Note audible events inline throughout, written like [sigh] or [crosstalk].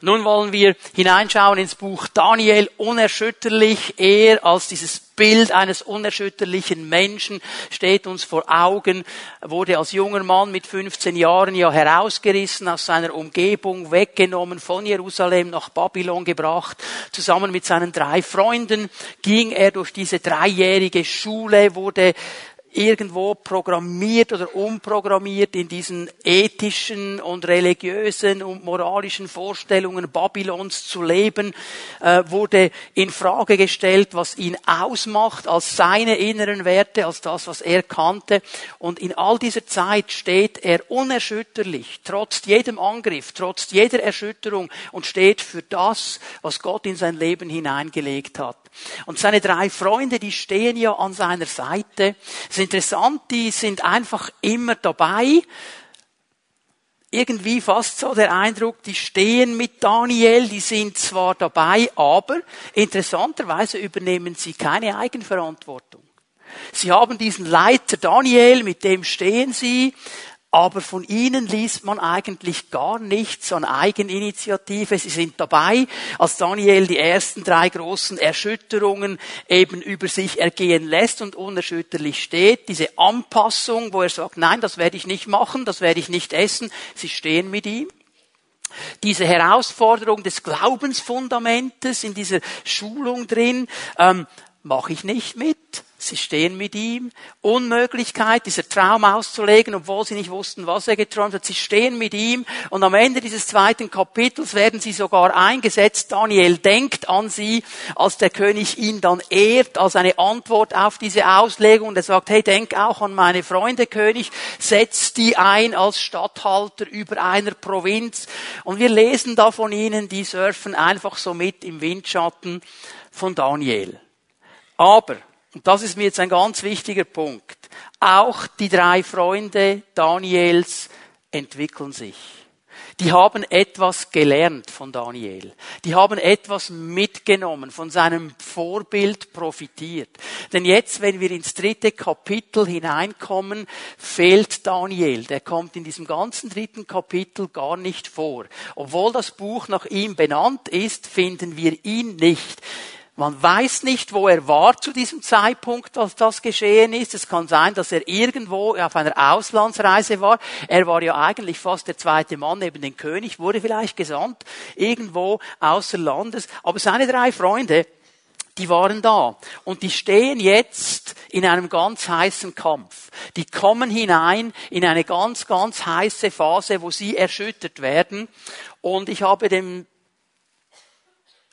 Nun wollen wir hineinschauen ins Buch Daniel, unerschütterlich. Er als dieses Bild eines unerschütterlichen Menschen steht uns vor Augen, wurde als junger Mann mit 15 Jahren ja herausgerissen aus seiner Umgebung, weggenommen, von Jerusalem nach Babylon gebracht. Zusammen mit seinen drei Freunden ging er durch diese dreijährige Schule, wurde irgendwo programmiert oder umprogrammiert in diesen ethischen und religiösen und moralischen Vorstellungen Babylons zu leben, äh, wurde in Frage gestellt, was ihn ausmacht als seine inneren Werte, als das, was er kannte. Und in all dieser Zeit steht er unerschütterlich, trotz jedem Angriff, trotz jeder Erschütterung und steht für das, was Gott in sein Leben hineingelegt hat. Und seine drei Freunde, die stehen ja an seiner Seite. Es ist interessant, die sind einfach immer dabei. Irgendwie fast so der Eindruck, die stehen mit Daniel, die sind zwar dabei, aber interessanterweise übernehmen sie keine Eigenverantwortung. Sie haben diesen Leiter Daniel, mit dem stehen sie, aber von ihnen liest man eigentlich gar nichts an Eigeninitiative. Sie sind dabei, als Daniel die ersten drei großen Erschütterungen eben über sich ergehen lässt und unerschütterlich steht. Diese Anpassung, wo er sagt, nein, das werde ich nicht machen, das werde ich nicht essen. Sie stehen mit ihm. Diese Herausforderung des Glaubensfundamentes in dieser Schulung drin, ähm, mache ich nicht mit. Sie stehen mit ihm. Unmöglichkeit, dieser Traum auszulegen, obwohl sie nicht wussten, was er geträumt hat. Sie stehen mit ihm und am Ende dieses zweiten Kapitels werden sie sogar eingesetzt. Daniel denkt an sie, als der König ihn dann ehrt, als eine Antwort auf diese Auslegung. Und er sagt, hey, denk auch an meine Freunde, König, setz die ein als Statthalter über einer Provinz. Und wir lesen da von ihnen, die surfen einfach so mit im Windschatten von Daniel. Aber, und das ist mir jetzt ein ganz wichtiger Punkt, auch die drei Freunde Daniels entwickeln sich. Die haben etwas gelernt von Daniel. Die haben etwas mitgenommen, von seinem Vorbild profitiert. Denn jetzt, wenn wir ins dritte Kapitel hineinkommen, fehlt Daniel. Der kommt in diesem ganzen dritten Kapitel gar nicht vor. Obwohl das Buch nach ihm benannt ist, finden wir ihn nicht. Man weiß nicht, wo er war zu diesem Zeitpunkt, als das geschehen ist. Es kann sein, dass er irgendwo auf einer Auslandsreise war. Er war ja eigentlich fast der zweite Mann neben dem König, wurde vielleicht gesandt, irgendwo außer Landes. Aber seine drei Freunde, die waren da. Und die stehen jetzt in einem ganz heißen Kampf. Die kommen hinein in eine ganz, ganz heiße Phase, wo sie erschüttert werden. Und ich habe dem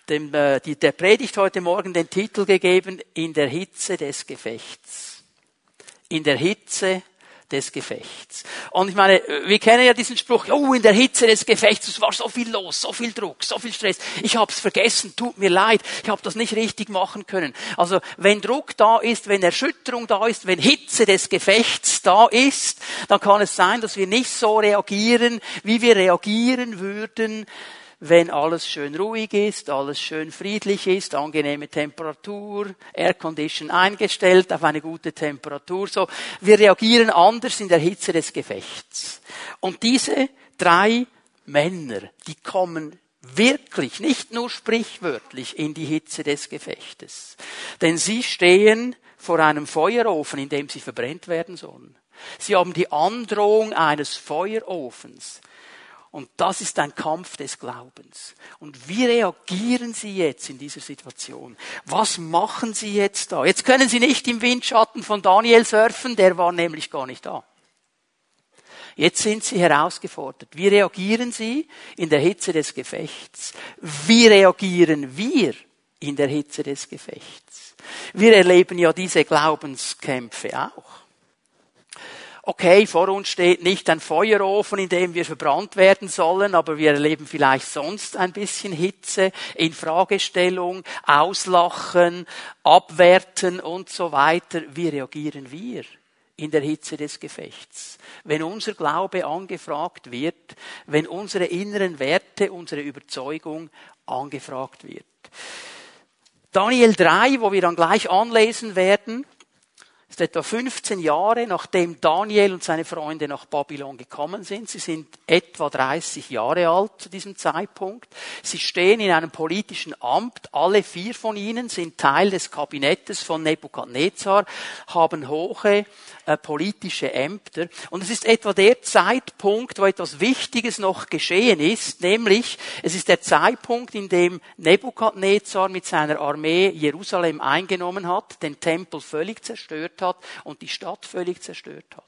dem, äh, die, der Predigt heute Morgen den Titel gegeben, in der Hitze des Gefechts. In der Hitze des Gefechts. Und ich meine, wir kennen ja diesen Spruch, oh, in der Hitze des Gefechts, es war so viel los, so viel Druck, so viel Stress. Ich habe es vergessen, tut mir leid, ich habe das nicht richtig machen können. Also wenn Druck da ist, wenn Erschütterung da ist, wenn Hitze des Gefechts da ist, dann kann es sein, dass wir nicht so reagieren, wie wir reagieren würden, wenn alles schön ruhig ist, alles schön friedlich ist, angenehme Temperatur, Aircondition eingestellt auf eine gute Temperatur, so. Wir reagieren anders in der Hitze des Gefechts. Und diese drei Männer, die kommen wirklich, nicht nur sprichwörtlich in die Hitze des Gefechtes. Denn sie stehen vor einem Feuerofen, in dem sie verbrennt werden sollen. Sie haben die Androhung eines Feuerofens. Und das ist ein Kampf des Glaubens. Und wie reagieren Sie jetzt in dieser Situation? Was machen Sie jetzt da? Jetzt können Sie nicht im Windschatten von Daniel surfen, der war nämlich gar nicht da. Jetzt sind Sie herausgefordert. Wie reagieren Sie in der Hitze des Gefechts? Wie reagieren wir in der Hitze des Gefechts? Wir erleben ja diese Glaubenskämpfe auch okay, vor uns steht nicht ein Feuerofen, in dem wir verbrannt werden sollen, aber wir erleben vielleicht sonst ein bisschen Hitze, Infragestellung, Auslachen, Abwerten und so weiter. Wie reagieren wir? in der Hitze des Gefechts. Wenn unser Glaube angefragt wird, wenn unsere inneren Werte, unsere Überzeugung angefragt wird. Daniel 3, wo wir dann gleich anlesen werden, ist etwa 15 Jahre, nachdem Daniel und seine Freunde nach Babylon gekommen sind. Sie sind etwa 30 Jahre alt zu diesem Zeitpunkt. Sie stehen in einem politischen Amt. Alle vier von ihnen sind Teil des Kabinettes von Nebukadnezar, haben hohe äh, politische Ämter. Und es ist etwa der Zeitpunkt, wo etwas Wichtiges noch geschehen ist, nämlich es ist der Zeitpunkt, in dem Nebukadnezar mit seiner Armee Jerusalem eingenommen hat, den Tempel völlig zerstört hat und die Stadt völlig zerstört hat.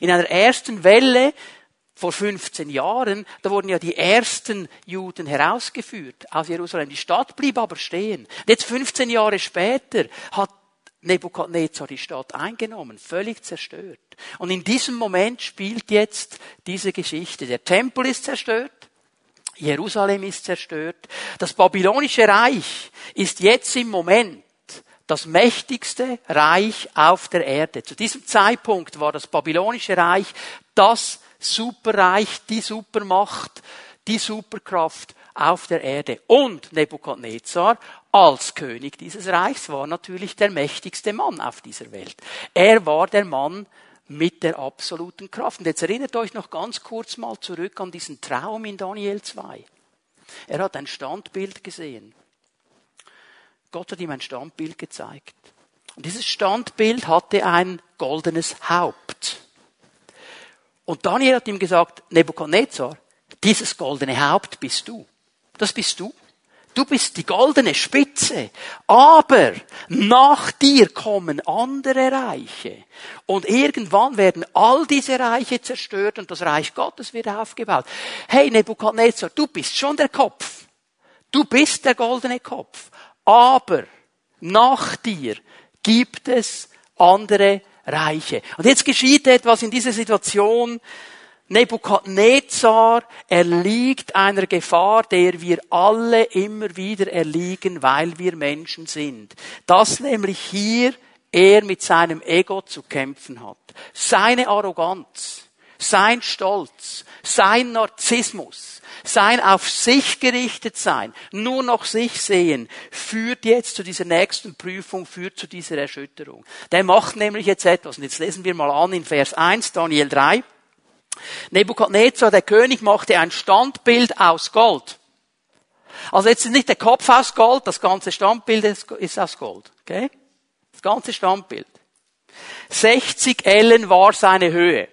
In einer ersten Welle vor 15 Jahren, da wurden ja die ersten Juden herausgeführt aus Jerusalem. Die Stadt blieb aber stehen. Jetzt 15 Jahre später hat Nebukadnezar die Stadt eingenommen, völlig zerstört. Und in diesem Moment spielt jetzt diese Geschichte. Der Tempel ist zerstört, Jerusalem ist zerstört. Das babylonische Reich ist jetzt im Moment das mächtigste Reich auf der Erde. Zu diesem Zeitpunkt war das babylonische Reich das Superreich, die Supermacht, die Superkraft auf der Erde. Und Nebukadnezar als König dieses Reichs war natürlich der mächtigste Mann auf dieser Welt. Er war der Mann mit der absoluten Kraft. Und jetzt erinnert euch noch ganz kurz mal zurück an diesen Traum in Daniel 2. Er hat ein Standbild gesehen. Gott hat ihm ein Standbild gezeigt. Und dieses Standbild hatte ein goldenes Haupt. Und Daniel hat ihm gesagt, Nebukadnezar, dieses goldene Haupt bist du. Das bist du. Du bist die goldene Spitze. Aber nach dir kommen andere Reiche. Und irgendwann werden all diese Reiche zerstört und das Reich Gottes wird aufgebaut. Hey Nebukadnezar, du bist schon der Kopf. Du bist der goldene Kopf. Aber nach dir gibt es andere Reiche. Und jetzt geschieht etwas in dieser Situation, Nebukadnezar erliegt einer Gefahr, der wir alle immer wieder erliegen, weil wir Menschen sind. Dass nämlich hier er mit seinem Ego zu kämpfen hat. Seine Arroganz, sein Stolz, sein Narzissmus, sein auf sich gerichtet sein, nur noch sich sehen, führt jetzt zu dieser nächsten Prüfung, führt zu dieser Erschütterung. Der macht nämlich jetzt etwas. Und jetzt lesen wir mal an in Vers 1, Daniel 3. Nebukadnezar, der König, machte ein Standbild aus Gold. Also jetzt ist nicht der Kopf aus Gold, das ganze Standbild ist aus Gold. Okay? Das ganze Standbild. 60 Ellen war seine Höhe.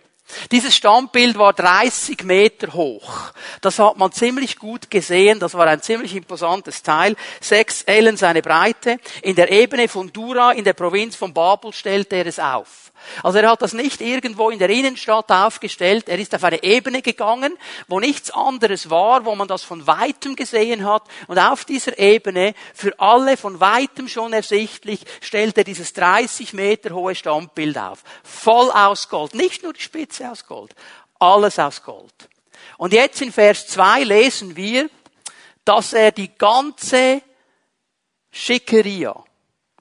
Dieses Standbild war 30 Meter hoch. Das hat man ziemlich gut gesehen. Das war ein ziemlich imposantes Teil. Sechs Ellen seine Breite. In der Ebene von Dura in der Provinz von Babel stellte er es auf. Also er hat das nicht irgendwo in der Innenstadt aufgestellt, er ist auf eine Ebene gegangen, wo nichts anderes war, wo man das von weitem gesehen hat und auf dieser Ebene, für alle von weitem schon ersichtlich, stellt er dieses 30 Meter hohe Standbild auf. Voll aus Gold, nicht nur die Spitze aus Gold, alles aus Gold. Und jetzt in Vers 2 lesen wir, dass er die ganze Schickeria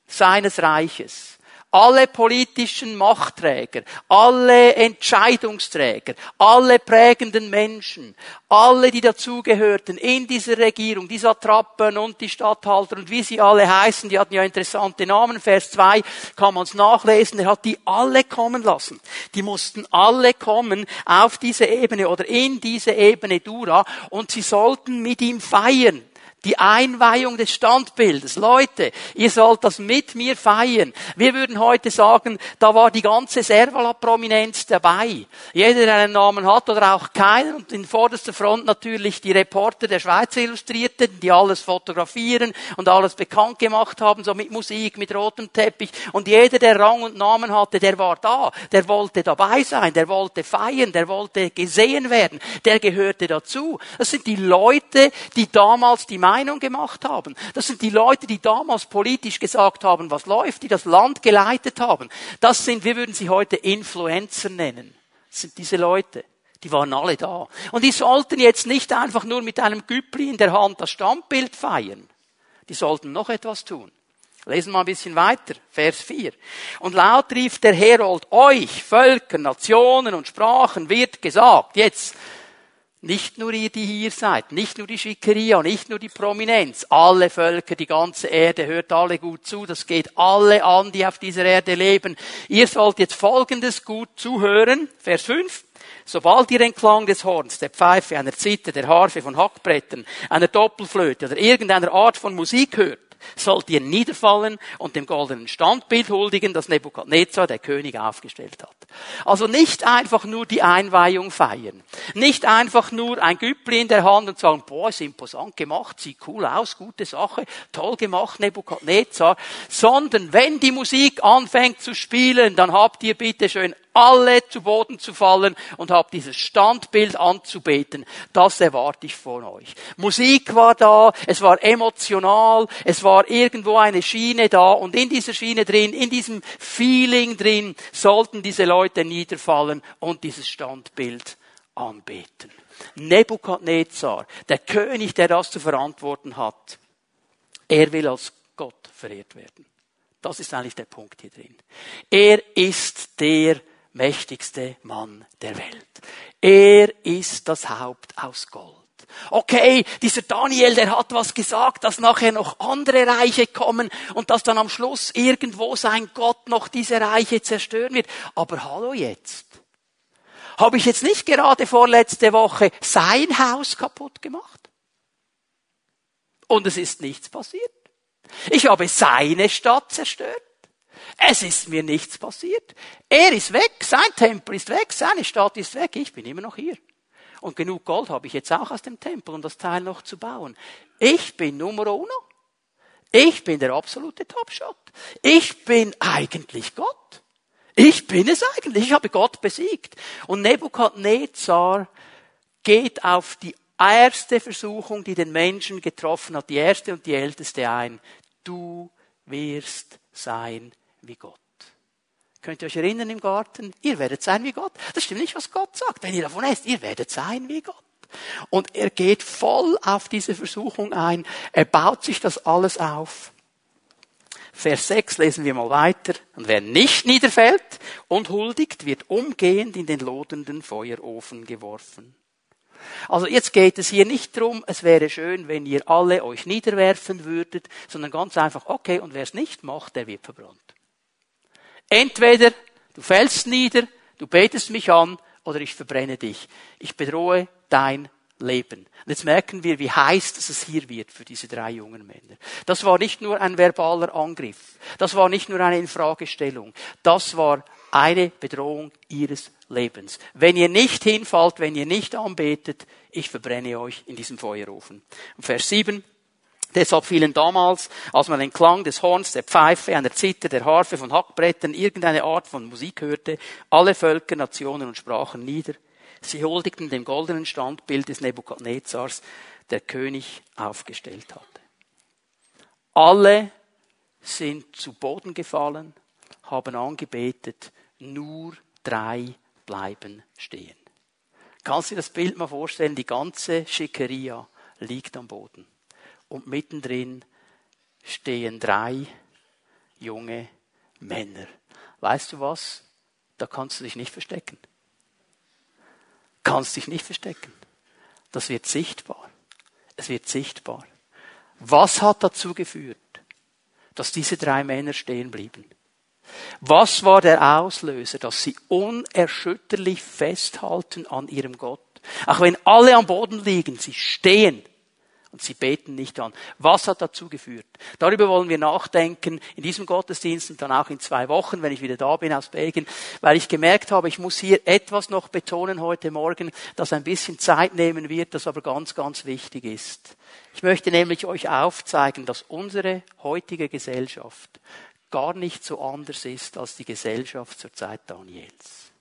seines Reiches alle politischen Machtträger, alle Entscheidungsträger, alle prägenden Menschen, alle, die dazugehörten in dieser Regierung, die Satrapen und die Statthalter und wie sie alle heißen, die hatten ja interessante Namen. Vers 2 kann man es nachlesen. Er hat die alle kommen lassen. Die mussten alle kommen auf diese Ebene oder in diese Ebene Dura und sie sollten mit ihm feiern. Die Einweihung des Standbildes. Leute, ihr sollt das mit mir feiern. Wir würden heute sagen, da war die ganze Servala-Prominenz dabei. Jeder, der einen Namen hat oder auch keinen. Und in vorderster Front natürlich die Reporter der Schweizer Illustrierten, die alles fotografieren und alles bekannt gemacht haben, so mit Musik, mit rotem Teppich. Und jeder, der Rang und Namen hatte, der war da. Der wollte dabei sein, der wollte feiern, der wollte gesehen werden, der gehörte dazu. Das sind die Leute, die damals die Meinung gemacht haben. Das sind die Leute, die damals politisch gesagt haben, was läuft, die das Land geleitet haben. Das sind, wir würden sie heute Influencer nennen. Das sind diese Leute. Die waren alle da. Und die sollten jetzt nicht einfach nur mit einem Güppli in der Hand das Stammbild feiern. Die sollten noch etwas tun. Lesen wir ein bisschen weiter, Vers 4. Und laut rief der Herold, euch, Völker, Nationen und Sprachen wird gesagt, jetzt, Nicht nur ihr, die hier seid, nicht nur die Schickeria, nicht nur die Prominenz, alle Völker, die ganze Erde, hört alle gut zu, das geht alle an, die auf dieser Erde leben. Ihr sollt jetzt Folgendes gut zuhören, Vers 5. Sobald ihr den Klang des Horns, der Pfeife, einer Zither, der Harfe, von Hackbrettern, einer Doppelflöte oder irgendeiner Art von Musik hört, sollt ihr niederfallen und dem goldenen Standbild huldigen, das Nebukadnezar, der König, aufgestellt hat. Also nicht einfach nur die Einweihung feiern. Nicht einfach nur ein Güppli in der Hand und sagen, boah, ist imposant gemacht, sieht cool aus, gute Sache, toll gemacht, Nebukadnezar. Sondern wenn die Musik anfängt zu spielen, dann habt ihr bitte schön alle zu Boden zu fallen und habt dieses Standbild anzubeten. Das erwarte ich von euch. Musik war da, es war emotional, es war irgendwo eine Schiene da und in dieser Schiene drin, in diesem Feeling drin, sollten diese Leute niederfallen und dieses Standbild anbeten. Nebukadnezar, der König, der das zu verantworten hat, er will als Gott verehrt werden. Das ist eigentlich der Punkt hier drin. Er ist der mächtigste Mann der Welt. Er ist das Haupt aus Gold. Okay, dieser Daniel, der hat was gesagt, dass nachher noch andere Reiche kommen und dass dann am Schluss irgendwo sein Gott noch diese Reiche zerstören wird. Aber hallo jetzt. Habe ich jetzt nicht gerade vorletzte Woche sein Haus kaputt gemacht? Und es ist nichts passiert. Ich habe seine Stadt zerstört. Es ist mir nichts passiert. Er ist weg, sein Tempel ist weg, seine Stadt ist weg, ich bin immer noch hier. Und genug Gold habe ich jetzt auch aus dem Tempel, um das Teil noch zu bauen. Ich bin Nummer uno. Ich bin der absolute Topshot. Ich bin eigentlich Gott. Ich bin es eigentlich. Ich habe Gott besiegt. Und Nebukadnezar geht auf die erste Versuchung, die den Menschen getroffen hat, die erste und die älteste ein. Du wirst sein wie Gott. Könnt ihr euch erinnern im Garten? Ihr werdet sein wie Gott. Das stimmt nicht, was Gott sagt. Wenn ihr davon esst, ihr werdet sein wie Gott. Und er geht voll auf diese Versuchung ein. Er baut sich das alles auf. Vers 6 lesen wir mal weiter. Und wer nicht niederfällt und huldigt, wird umgehend in den lodernden Feuerofen geworfen. Also jetzt geht es hier nicht darum, es wäre schön, wenn ihr alle euch niederwerfen würdet, sondern ganz einfach, okay, und wer es nicht macht, der wird verbrannt. Entweder du fällst nieder, du betest mich an oder ich verbrenne dich. Ich bedrohe dein Leben. Und jetzt merken wir, wie heiß es hier wird für diese drei jungen Männer. Das war nicht nur ein verbaler Angriff. Das war nicht nur eine Infragestellung. Das war eine Bedrohung ihres Lebens. Wenn ihr nicht hinfallt, wenn ihr nicht anbetet, ich verbrenne euch in diesem Feuerofen. Und Vers 7. Deshalb fielen damals, als man den Klang des Horns, der Pfeife, einer Zither, der Harfe, von Hackbrettern, irgendeine Art von Musik hörte, alle Völker, Nationen und Sprachen nieder. Sie huldigten dem goldenen Standbild des Nebukadnezars, der König aufgestellt hatte. Alle sind zu Boden gefallen, haben angebetet, nur drei bleiben stehen. Kannst du dir das Bild mal vorstellen? Die ganze Schickeria liegt am Boden und mittendrin stehen drei junge Männer. Weißt du was? Da kannst du dich nicht verstecken. Kannst dich nicht verstecken. Das wird sichtbar. Es wird sichtbar. Was hat dazu geführt, dass diese drei Männer stehen blieben? Was war der Auslöser, dass sie unerschütterlich festhalten an ihrem Gott? Auch wenn alle am Boden liegen, sie stehen und sie beten nicht an. Was hat dazu geführt? Darüber wollen wir nachdenken in diesem Gottesdienst und dann auch in zwei Wochen, wenn ich wieder da bin aus Belgien, weil ich gemerkt habe, ich muss hier etwas noch betonen heute Morgen, das ein bisschen Zeit nehmen wird, das aber ganz, ganz wichtig ist. Ich möchte nämlich euch aufzeigen, dass unsere heutige Gesellschaft gar nicht so anders ist als die Gesellschaft zur Zeit Daniels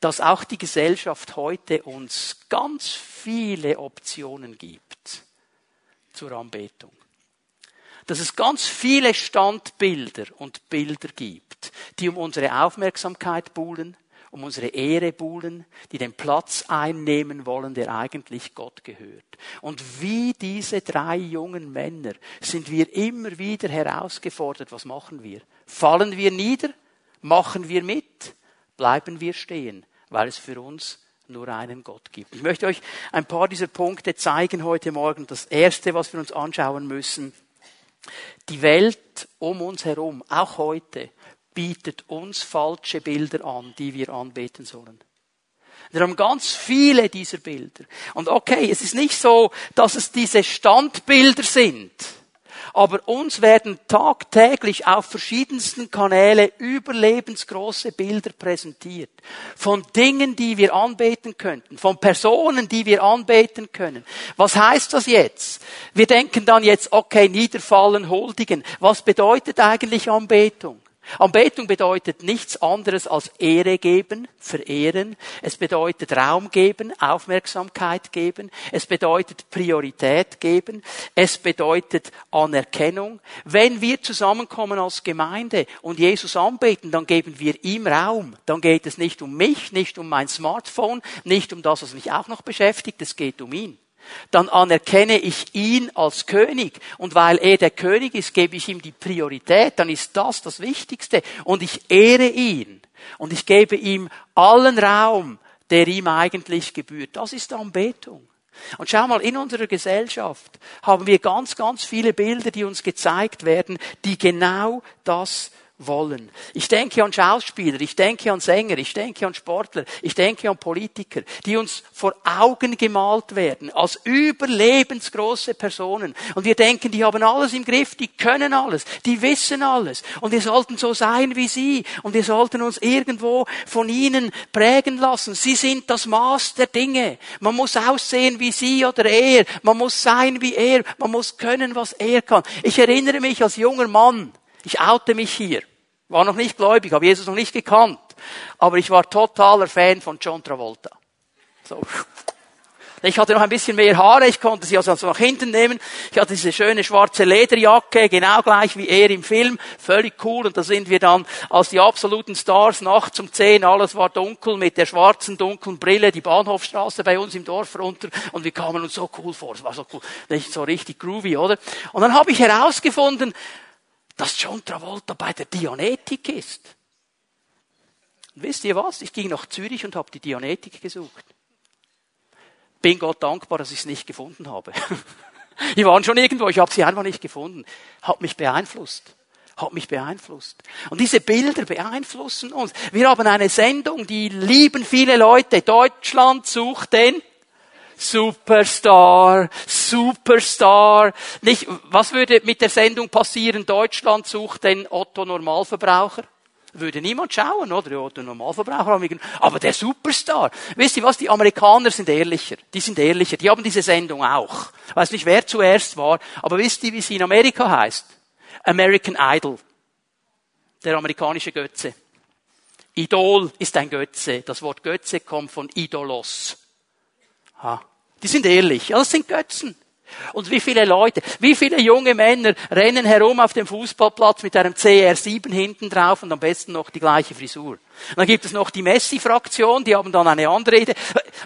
dass auch die Gesellschaft heute uns ganz viele Optionen gibt zur Anbetung. Dass es ganz viele Standbilder und Bilder gibt, die um unsere Aufmerksamkeit buhlen, um unsere Ehre buhlen, die den Platz einnehmen wollen, der eigentlich Gott gehört. Und wie diese drei jungen Männer sind wir immer wieder herausgefordert, was machen wir? Fallen wir nieder? Machen wir mit? Bleiben wir stehen? weil es für uns nur einen Gott gibt. Ich möchte euch ein paar dieser Punkte zeigen heute Morgen. Das erste, was wir uns anschauen müssen, die Welt um uns herum, auch heute, bietet uns falsche Bilder an, die wir anbeten sollen. Wir haben ganz viele dieser Bilder. Und okay, es ist nicht so, dass es diese Standbilder sind. Aber uns werden tagtäglich auf verschiedensten Kanäle überlebensgroße Bilder präsentiert. Von Dingen, die wir anbeten könnten. Von Personen, die wir anbeten können. Was heißt das jetzt? Wir denken dann jetzt, okay, niederfallen, huldigen. Was bedeutet eigentlich Anbetung? Anbetung bedeutet nichts anderes als Ehre geben, verehren. Es bedeutet Raum geben, Aufmerksamkeit geben. Es bedeutet Priorität geben. Es bedeutet Anerkennung. Wenn wir zusammenkommen als Gemeinde und Jesus anbeten, dann geben wir ihm Raum. Dann geht es nicht um mich, nicht um mein Smartphone, nicht um das, was mich auch noch beschäftigt. Es geht um ihn dann anerkenne ich ihn als König. Und weil er der König ist, gebe ich ihm die Priorität. Dann ist das das Wichtigste. Und ich ehre ihn. Und ich gebe ihm allen Raum, der ihm eigentlich gebührt. Das ist Anbetung. Und schau mal, in unserer Gesellschaft haben wir ganz, ganz viele Bilder, die uns gezeigt werden, die genau das wollen. Ich denke an Schauspieler, ich denke an Sänger, ich denke an Sportler, ich denke an Politiker, die uns vor Augen gemalt werden als überlebensgroße Personen. Und wir denken, die haben alles im Griff, die können alles, die wissen alles. Und wir sollten so sein wie sie. Und wir sollten uns irgendwo von ihnen prägen lassen. Sie sind das Maß der Dinge. Man muss aussehen wie sie oder er. Man muss sein wie er. Man muss können, was er kann. Ich erinnere mich als junger Mann, ich oute mich hier. War noch nicht gläubig, habe Jesus noch nicht gekannt. Aber ich war totaler Fan von John Travolta. So. Ich hatte noch ein bisschen mehr Haare, ich konnte sie also nach hinten nehmen. Ich hatte diese schöne schwarze Lederjacke, genau gleich wie er im Film. Völlig cool. Und da sind wir dann als die absoluten Stars nachts um zehn, alles war dunkel, mit der schwarzen, dunklen Brille, die Bahnhofstraße bei uns im Dorf runter. Und wir kamen uns so cool vor. Es war so cool. Nicht so richtig groovy, oder? Und dann habe ich herausgefunden, dass John Travolta bei der Dianetik ist. Und wisst ihr was? Ich ging nach Zürich und habe die Dianetik gesucht. Bin Gott dankbar, dass ich es nicht gefunden habe. [laughs] die waren schon irgendwo, ich habe sie einfach nicht gefunden. Hat mich beeinflusst hat mich beeinflusst. Und diese Bilder beeinflussen uns. Wir haben eine Sendung, die lieben viele Leute. Deutschland sucht den Superstar, Superstar. Nicht, was würde mit der Sendung passieren? Deutschland sucht den Otto Normalverbraucher. Würde niemand schauen, oder? Ja, der Normalverbraucher. Aber der Superstar. Wisst ihr was? Die Amerikaner sind ehrlicher. Die sind ehrlicher. Die haben diese Sendung auch. Ich weiß nicht, wer zuerst war. Aber wisst ihr, wie sie in Amerika heißt? American Idol. Der amerikanische Götze. Idol ist ein Götze. Das Wort Götze kommt von Idolos. Ha. Die sind ehrlich. Das sind Götzen. Und wie viele Leute, wie viele junge Männer rennen herum auf dem Fußballplatz mit einem CR7 hinten drauf und am besten noch die gleiche Frisur. Dann gibt es noch die Messi-Fraktion, die haben dann eine andere Idee.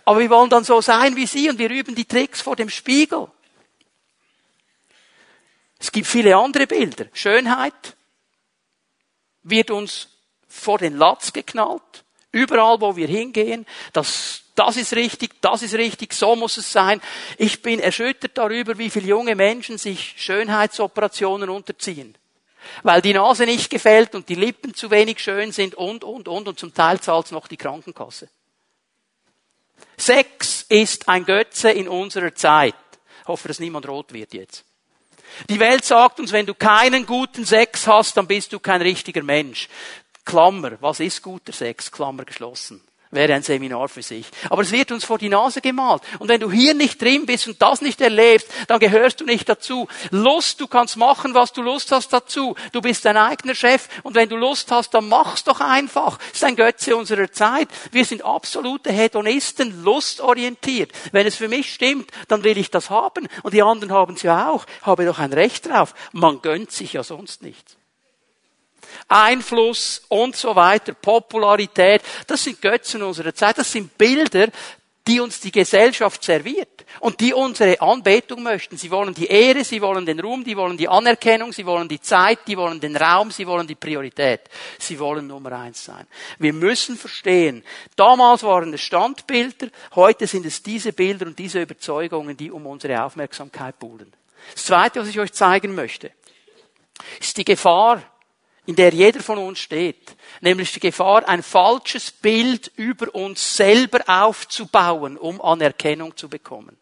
Aber wir wollen dann so sein wie sie und wir üben die Tricks vor dem Spiegel. Es gibt viele andere Bilder. Schönheit wird uns vor den Latz geknallt. Überall, wo wir hingehen, das das ist richtig, das ist richtig, so muss es sein. Ich bin erschüttert darüber, wie viele junge Menschen sich Schönheitsoperationen unterziehen. Weil die Nase nicht gefällt und die Lippen zu wenig schön sind und, und, und, und zum Teil zahlt noch die Krankenkasse. Sex ist ein Götze in unserer Zeit. Ich hoffe, dass niemand rot wird jetzt. Die Welt sagt uns, wenn du keinen guten Sex hast, dann bist du kein richtiger Mensch. Klammer, was ist guter Sex? Klammer geschlossen wäre ein Seminar für sich. Aber es wird uns vor die Nase gemalt. Und wenn du hier nicht drin bist und das nicht erlebst, dann gehörst du nicht dazu. Lust, du kannst machen, was du Lust hast dazu. Du bist dein eigener Chef und wenn du Lust hast, dann mach's doch einfach. Das ist ein Götze unserer Zeit. Wir sind absolute Hedonisten, lustorientiert. Wenn es für mich stimmt, dann will ich das haben und die anderen haben es ja auch. Habe doch ein Recht drauf. Man gönnt sich ja sonst nichts. Einfluss und so weiter, Popularität, das sind Götzen unserer Zeit, das sind Bilder, die uns die Gesellschaft serviert und die unsere Anbetung möchten. Sie wollen die Ehre, sie wollen den Ruhm, die wollen die Anerkennung, sie wollen die Zeit, die wollen den Raum, sie wollen die Priorität. Sie wollen Nummer eins sein. Wir müssen verstehen, damals waren es Standbilder, heute sind es diese Bilder und diese Überzeugungen, die um unsere Aufmerksamkeit buhlen. Das Zweite, was ich euch zeigen möchte, ist die Gefahr, in der jeder von uns steht, nämlich die Gefahr, ein falsches Bild über uns selber aufzubauen, um Anerkennung zu bekommen.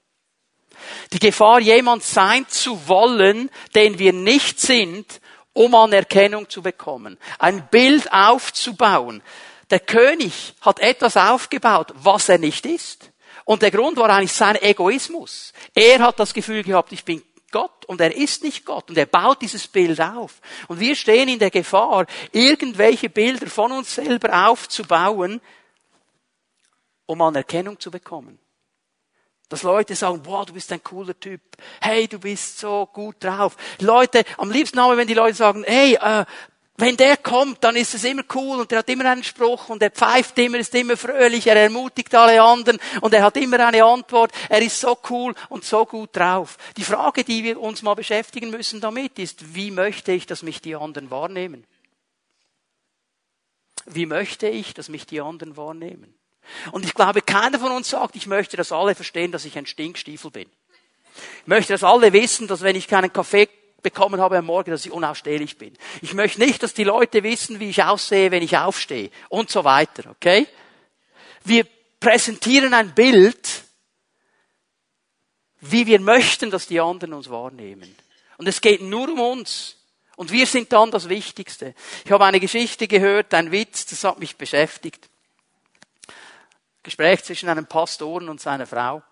Die Gefahr, jemand sein zu wollen, den wir nicht sind, um Anerkennung zu bekommen. Ein Bild aufzubauen. Der König hat etwas aufgebaut, was er nicht ist. Und der Grund war eigentlich sein Egoismus. Er hat das Gefühl gehabt, ich bin Gott und er ist nicht Gott und er baut dieses Bild auf. Und wir stehen in der Gefahr, irgendwelche Bilder von uns selber aufzubauen, um Anerkennung zu bekommen. Dass Leute sagen, wow, du bist ein cooler Typ. Hey, du bist so gut drauf. Leute, am liebsten haben wir, wenn die Leute sagen, hey, äh, wenn der kommt, dann ist es immer cool und er hat immer einen Spruch und er pfeift immer, ist immer fröhlich, er ermutigt alle anderen und er hat immer eine Antwort. Er ist so cool und so gut drauf. Die Frage, die wir uns mal beschäftigen müssen damit, ist, wie möchte ich, dass mich die anderen wahrnehmen? Wie möchte ich, dass mich die anderen wahrnehmen? Und ich glaube, keiner von uns sagt, ich möchte, dass alle verstehen, dass ich ein Stinkstiefel bin. Ich möchte, dass alle wissen, dass wenn ich keinen Kaffee bekommen habe am Morgen, dass ich unausstehlich bin. Ich möchte nicht, dass die Leute wissen, wie ich aussehe, wenn ich aufstehe und so weiter, okay? Wir präsentieren ein Bild, wie wir möchten, dass die anderen uns wahrnehmen. Und es geht nur um uns. Und wir sind dann das Wichtigste. Ich habe eine Geschichte gehört, ein Witz, das hat mich beschäftigt. Gespräch zwischen einem Pastoren und seiner Frau.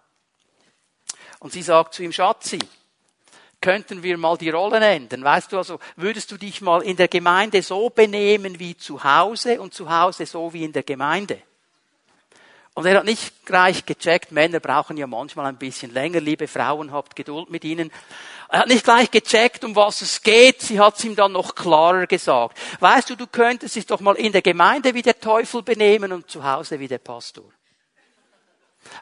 Und sie sagt zu ihm, Schatzi, könnten wir mal die Rollen ändern. Weißt du, also würdest du dich mal in der Gemeinde so benehmen wie zu Hause und zu Hause so wie in der Gemeinde? Und er hat nicht gleich gecheckt, Männer brauchen ja manchmal ein bisschen länger, liebe Frauen, habt Geduld mit ihnen. Er hat nicht gleich gecheckt, um was es geht, sie hat es ihm dann noch klarer gesagt. Weißt du, du könntest dich doch mal in der Gemeinde wie der Teufel benehmen und zu Hause wie der Pastor.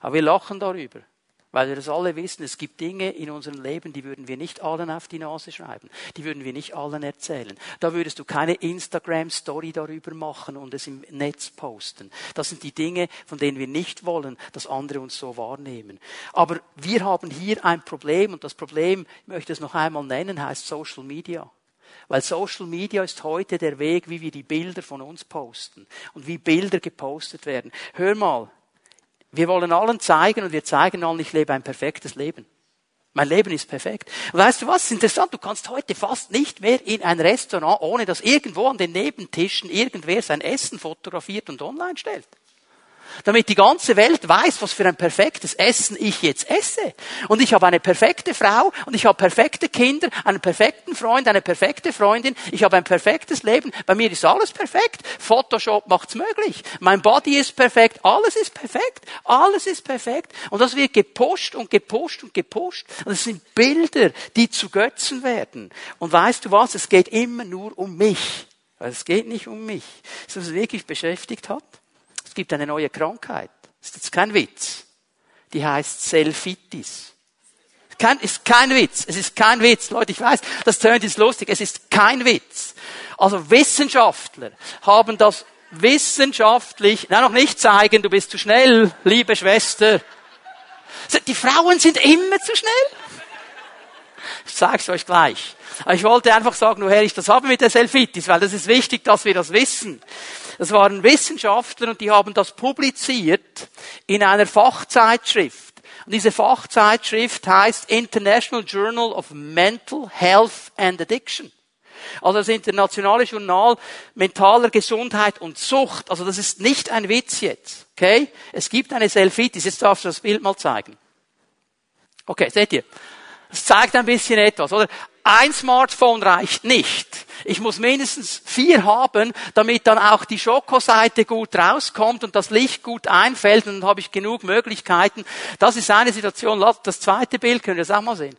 Aber wir lachen darüber. Weil wir das alle wissen, es gibt Dinge in unserem Leben, die würden wir nicht allen auf die Nase schreiben. Die würden wir nicht allen erzählen. Da würdest du keine Instagram-Story darüber machen und es im Netz posten. Das sind die Dinge, von denen wir nicht wollen, dass andere uns so wahrnehmen. Aber wir haben hier ein Problem und das Problem, ich möchte es noch einmal nennen, heißt Social Media. Weil Social Media ist heute der Weg, wie wir die Bilder von uns posten und wie Bilder gepostet werden. Hör mal, wir wollen allen zeigen und wir zeigen allen, ich lebe ein perfektes Leben. Mein Leben ist perfekt. Weißt du was? ist interessant. Du kannst heute fast nicht mehr in ein Restaurant, ohne dass irgendwo an den Nebentischen irgendwer sein Essen fotografiert und online stellt damit die ganze Welt weiß, was für ein perfektes Essen ich jetzt esse. Und ich habe eine perfekte Frau und ich habe perfekte Kinder, einen perfekten Freund, eine perfekte Freundin. Ich habe ein perfektes Leben. Bei mir ist alles perfekt. Photoshop macht's möglich. Mein Body ist perfekt. Alles ist perfekt. Alles ist perfekt. Und das wird gepusht und gepusht und gepusht. Und es sind Bilder, die zu Götzen werden. Und weißt du was? Es geht immer nur um mich. Es geht nicht um mich. Ist das wirklich beschäftigt hat? Gibt eine neue Krankheit. Das ist jetzt kein Witz. Die heißt Selfitis. Kein, ist kein Witz. Es ist kein Witz. Leute, ich weiß, das tönt jetzt lustig. Es ist kein Witz. Also Wissenschaftler haben das wissenschaftlich, na noch nicht zeigen, du bist zu schnell, liebe Schwester. Die Frauen sind immer zu schnell. Ich zeig's euch gleich. Aber ich wollte einfach sagen, woher ich das habe mit der Selfitis, weil das ist wichtig, dass wir das wissen. Das waren Wissenschaftler und die haben das publiziert in einer Fachzeitschrift. Und diese Fachzeitschrift heißt International Journal of Mental Health and Addiction. Also das internationale Journal mentaler Gesundheit und Sucht. Also das ist nicht ein Witz jetzt. Okay? Es gibt eine Selfitis. Jetzt darfst du das Bild mal zeigen. Okay, seht ihr? Das zeigt ein bisschen etwas, oder? Ein Smartphone reicht nicht. Ich muss mindestens vier haben, damit dann auch die Schokoseite gut rauskommt und das Licht gut einfällt und dann habe ich genug Möglichkeiten. Das ist eine Situation. Das zweite Bild könnt ihr das auch mal sehen.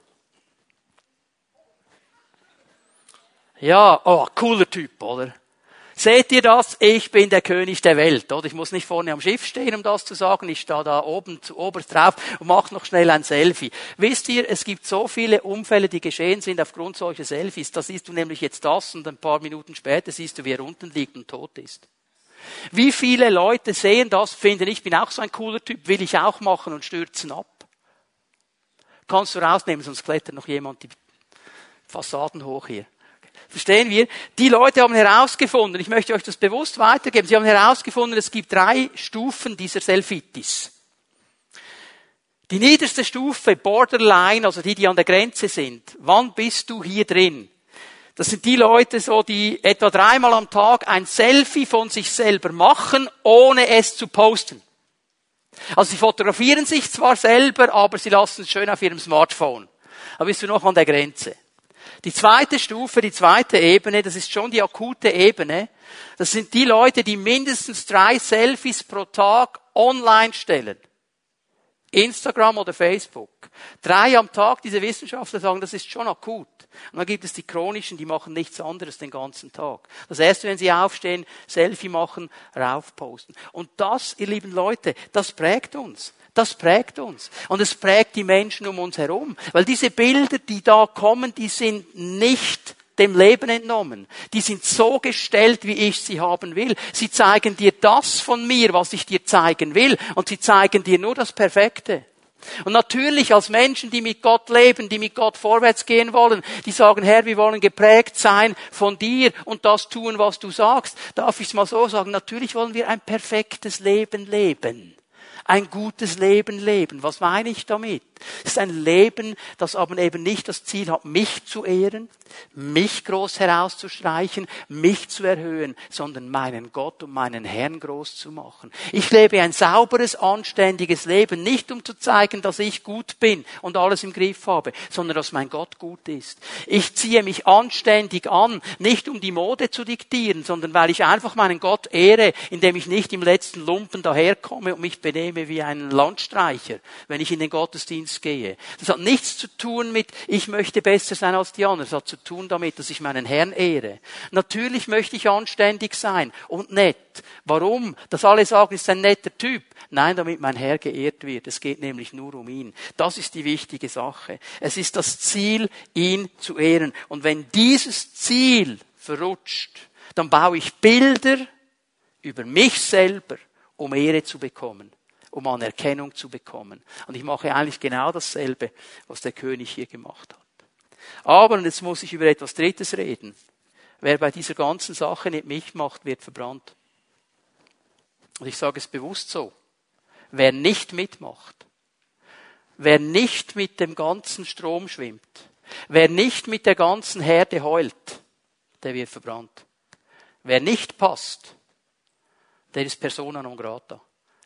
Ja, oh, cooler Typ, oder? Seht ihr das? Ich bin der König der Welt. Oder ich muss nicht vorne am Schiff stehen, um das zu sagen. Ich stehe da oben zu oberst drauf und mache noch schnell ein Selfie. Wisst ihr, es gibt so viele Unfälle, die geschehen sind aufgrund solcher Selfies. Da siehst du nämlich jetzt das und ein paar Minuten später siehst du, wie er unten liegt und tot ist. Wie viele Leute sehen das, finden, ich bin auch so ein cooler Typ, will ich auch machen und stürzen ab. Kannst du rausnehmen, sonst klettert noch jemand die Fassaden hoch hier. Verstehen wir? Die Leute haben herausgefunden, ich möchte euch das bewusst weitergeben, sie haben herausgefunden, es gibt drei Stufen dieser Selfitis. Die niederste Stufe, Borderline, also die, die an der Grenze sind. Wann bist du hier drin? Das sind die Leute so, die etwa dreimal am Tag ein Selfie von sich selber machen, ohne es zu posten. Also sie fotografieren sich zwar selber, aber sie lassen es schön auf ihrem Smartphone. Aber bist du noch an der Grenze. Die zweite Stufe, die zweite Ebene, das ist schon die akute Ebene. Das sind die Leute, die mindestens drei Selfies pro Tag online stellen. Instagram oder Facebook. Drei am Tag, diese Wissenschaftler sagen, das ist schon akut. Und dann gibt es die chronischen, die machen nichts anderes den ganzen Tag. Das erste, wenn sie aufstehen, Selfie machen, raufposten. Und das, ihr lieben Leute, das prägt uns. Das prägt uns. Und es prägt die Menschen um uns herum. Weil diese Bilder, die da kommen, die sind nicht dem Leben entnommen. Die sind so gestellt, wie ich sie haben will. Sie zeigen dir das von mir, was ich dir zeigen will. Und sie zeigen dir nur das Perfekte. Und natürlich als Menschen, die mit Gott leben, die mit Gott vorwärts gehen wollen, die sagen, Herr, wir wollen geprägt sein von dir und das tun, was du sagst. Darf ich es mal so sagen? Natürlich wollen wir ein perfektes Leben leben ein gutes Leben leben. Was meine ich damit? Es ist ein Leben, das aber eben nicht das Ziel hat, mich zu ehren, mich groß herauszustreichen, mich zu erhöhen, sondern meinen Gott und meinen Herrn groß zu machen. Ich lebe ein sauberes, anständiges Leben, nicht um zu zeigen, dass ich gut bin und alles im Griff habe, sondern dass mein Gott gut ist. Ich ziehe mich anständig an, nicht um die Mode zu diktieren, sondern weil ich einfach meinen Gott ehre, indem ich nicht im letzten Lumpen daherkomme und mich benehme wie ein Landstreicher, wenn ich in den Gottesdienst Gottesdienst gehe. Das hat nichts zu tun mit, ich möchte besser sein als die anderen. Das hat zu tun damit, dass ich meinen Herrn ehre. Natürlich möchte ich anständig sein und nett. Warum? Dass alle sagen, ist ein netter Typ. Nein, damit mein Herr geehrt wird. Es geht nämlich nur um ihn. Das ist die wichtige Sache. Es ist das Ziel, ihn zu ehren. Und wenn dieses Ziel verrutscht, dann baue ich Bilder über mich selber, um Ehre zu bekommen um Anerkennung zu bekommen. Und ich mache eigentlich genau dasselbe, was der König hier gemacht hat. Aber, und jetzt muss ich über etwas Drittes reden. Wer bei dieser ganzen Sache nicht mitmacht, wird verbrannt. Und ich sage es bewusst so. Wer nicht mitmacht, wer nicht mit dem ganzen Strom schwimmt, wer nicht mit der ganzen Herde heult, der wird verbrannt. Wer nicht passt, der ist persona non grata.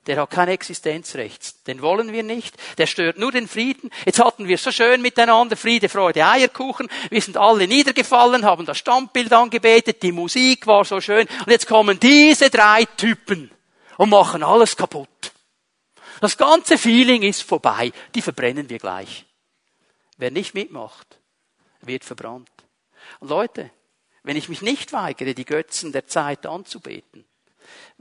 Der hat kein Existenzrecht. Den wollen wir nicht. Der stört nur den Frieden. Jetzt hatten wir so schön miteinander Friede, Freude, Eierkuchen. Wir sind alle niedergefallen, haben das Stammbild angebetet. Die Musik war so schön. Und jetzt kommen diese drei Typen und machen alles kaputt. Das ganze Feeling ist vorbei. Die verbrennen wir gleich. Wer nicht mitmacht, wird verbrannt. Und Leute, wenn ich mich nicht weigere, die Götzen der Zeit anzubeten,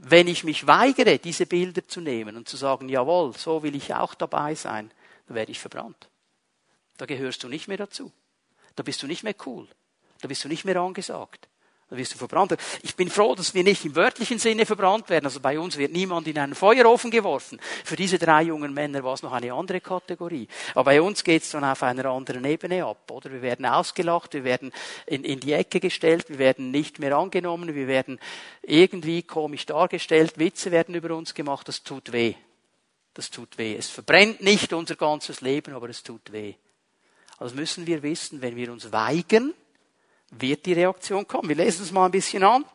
wenn ich mich weigere, diese Bilder zu nehmen und zu sagen, jawohl, so will ich auch dabei sein, dann werde ich verbrannt. Da gehörst du nicht mehr dazu. Da bist du nicht mehr cool. Da bist du nicht mehr angesagt. Da wirst du verbrannt. Ich bin froh, dass wir nicht im wörtlichen Sinne verbrannt werden. Also bei uns wird niemand in einen Feuerofen geworfen. Für diese drei jungen Männer war es noch eine andere Kategorie. Aber bei uns geht es dann auf einer anderen Ebene ab, oder? Wir werden ausgelacht, wir werden in, in die Ecke gestellt, wir werden nicht mehr angenommen, wir werden irgendwie komisch dargestellt, Witze werden über uns gemacht. Das tut weh. Das tut weh. Es verbrennt nicht unser ganzes Leben, aber es tut weh. Also müssen wir wissen, wenn wir uns weigern, wird die Reaktion kommen. Wir lesen es mal ein bisschen an.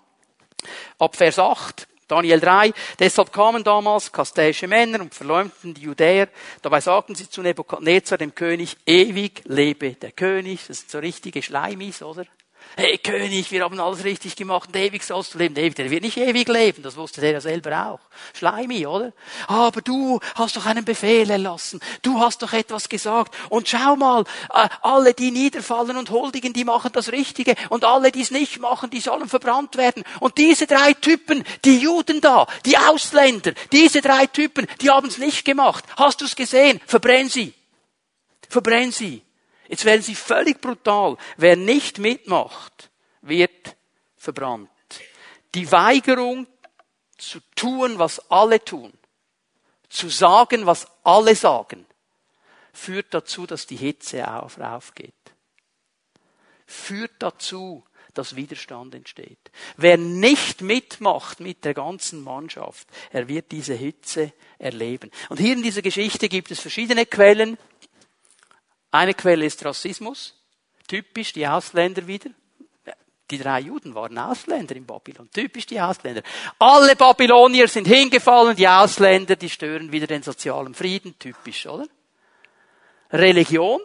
Ab Vers 8, Daniel 3. Deshalb kamen damals kastäische Männer und verleumdeten die Judäer. Dabei sagten sie zu Nebukadnezar, dem König, ewig lebe der König. Das sind so richtige Schleimis, oder? Hey König, wir haben alles richtig gemacht und ewig sollst du leben. Ewig, der wird nicht ewig leben, das wusste der ja selber auch. Schleimig, oder? Aber du hast doch einen Befehl erlassen. Du hast doch etwas gesagt. Und schau mal, äh, alle, die niederfallen und huldigen, die machen das Richtige. Und alle, die es nicht machen, die sollen verbrannt werden. Und diese drei Typen, die Juden da, die Ausländer, diese drei Typen, die haben es nicht gemacht. Hast du es gesehen? Verbrenn sie. Verbrenn sie. Jetzt werden sie völlig brutal. Wer nicht mitmacht, wird verbrannt. Die Weigerung zu tun, was alle tun, zu sagen, was alle sagen, führt dazu, dass die Hitze auf, aufgeht. Führt dazu, dass Widerstand entsteht. Wer nicht mitmacht mit der ganzen Mannschaft, er wird diese Hitze erleben. Und hier in dieser Geschichte gibt es verschiedene Quellen. Eine Quelle ist Rassismus, typisch die Ausländer wieder. Die drei Juden waren Ausländer in Babylon, typisch die Ausländer. Alle Babylonier sind hingefallen, die Ausländer, die stören wieder den sozialen Frieden, typisch, oder? Religion,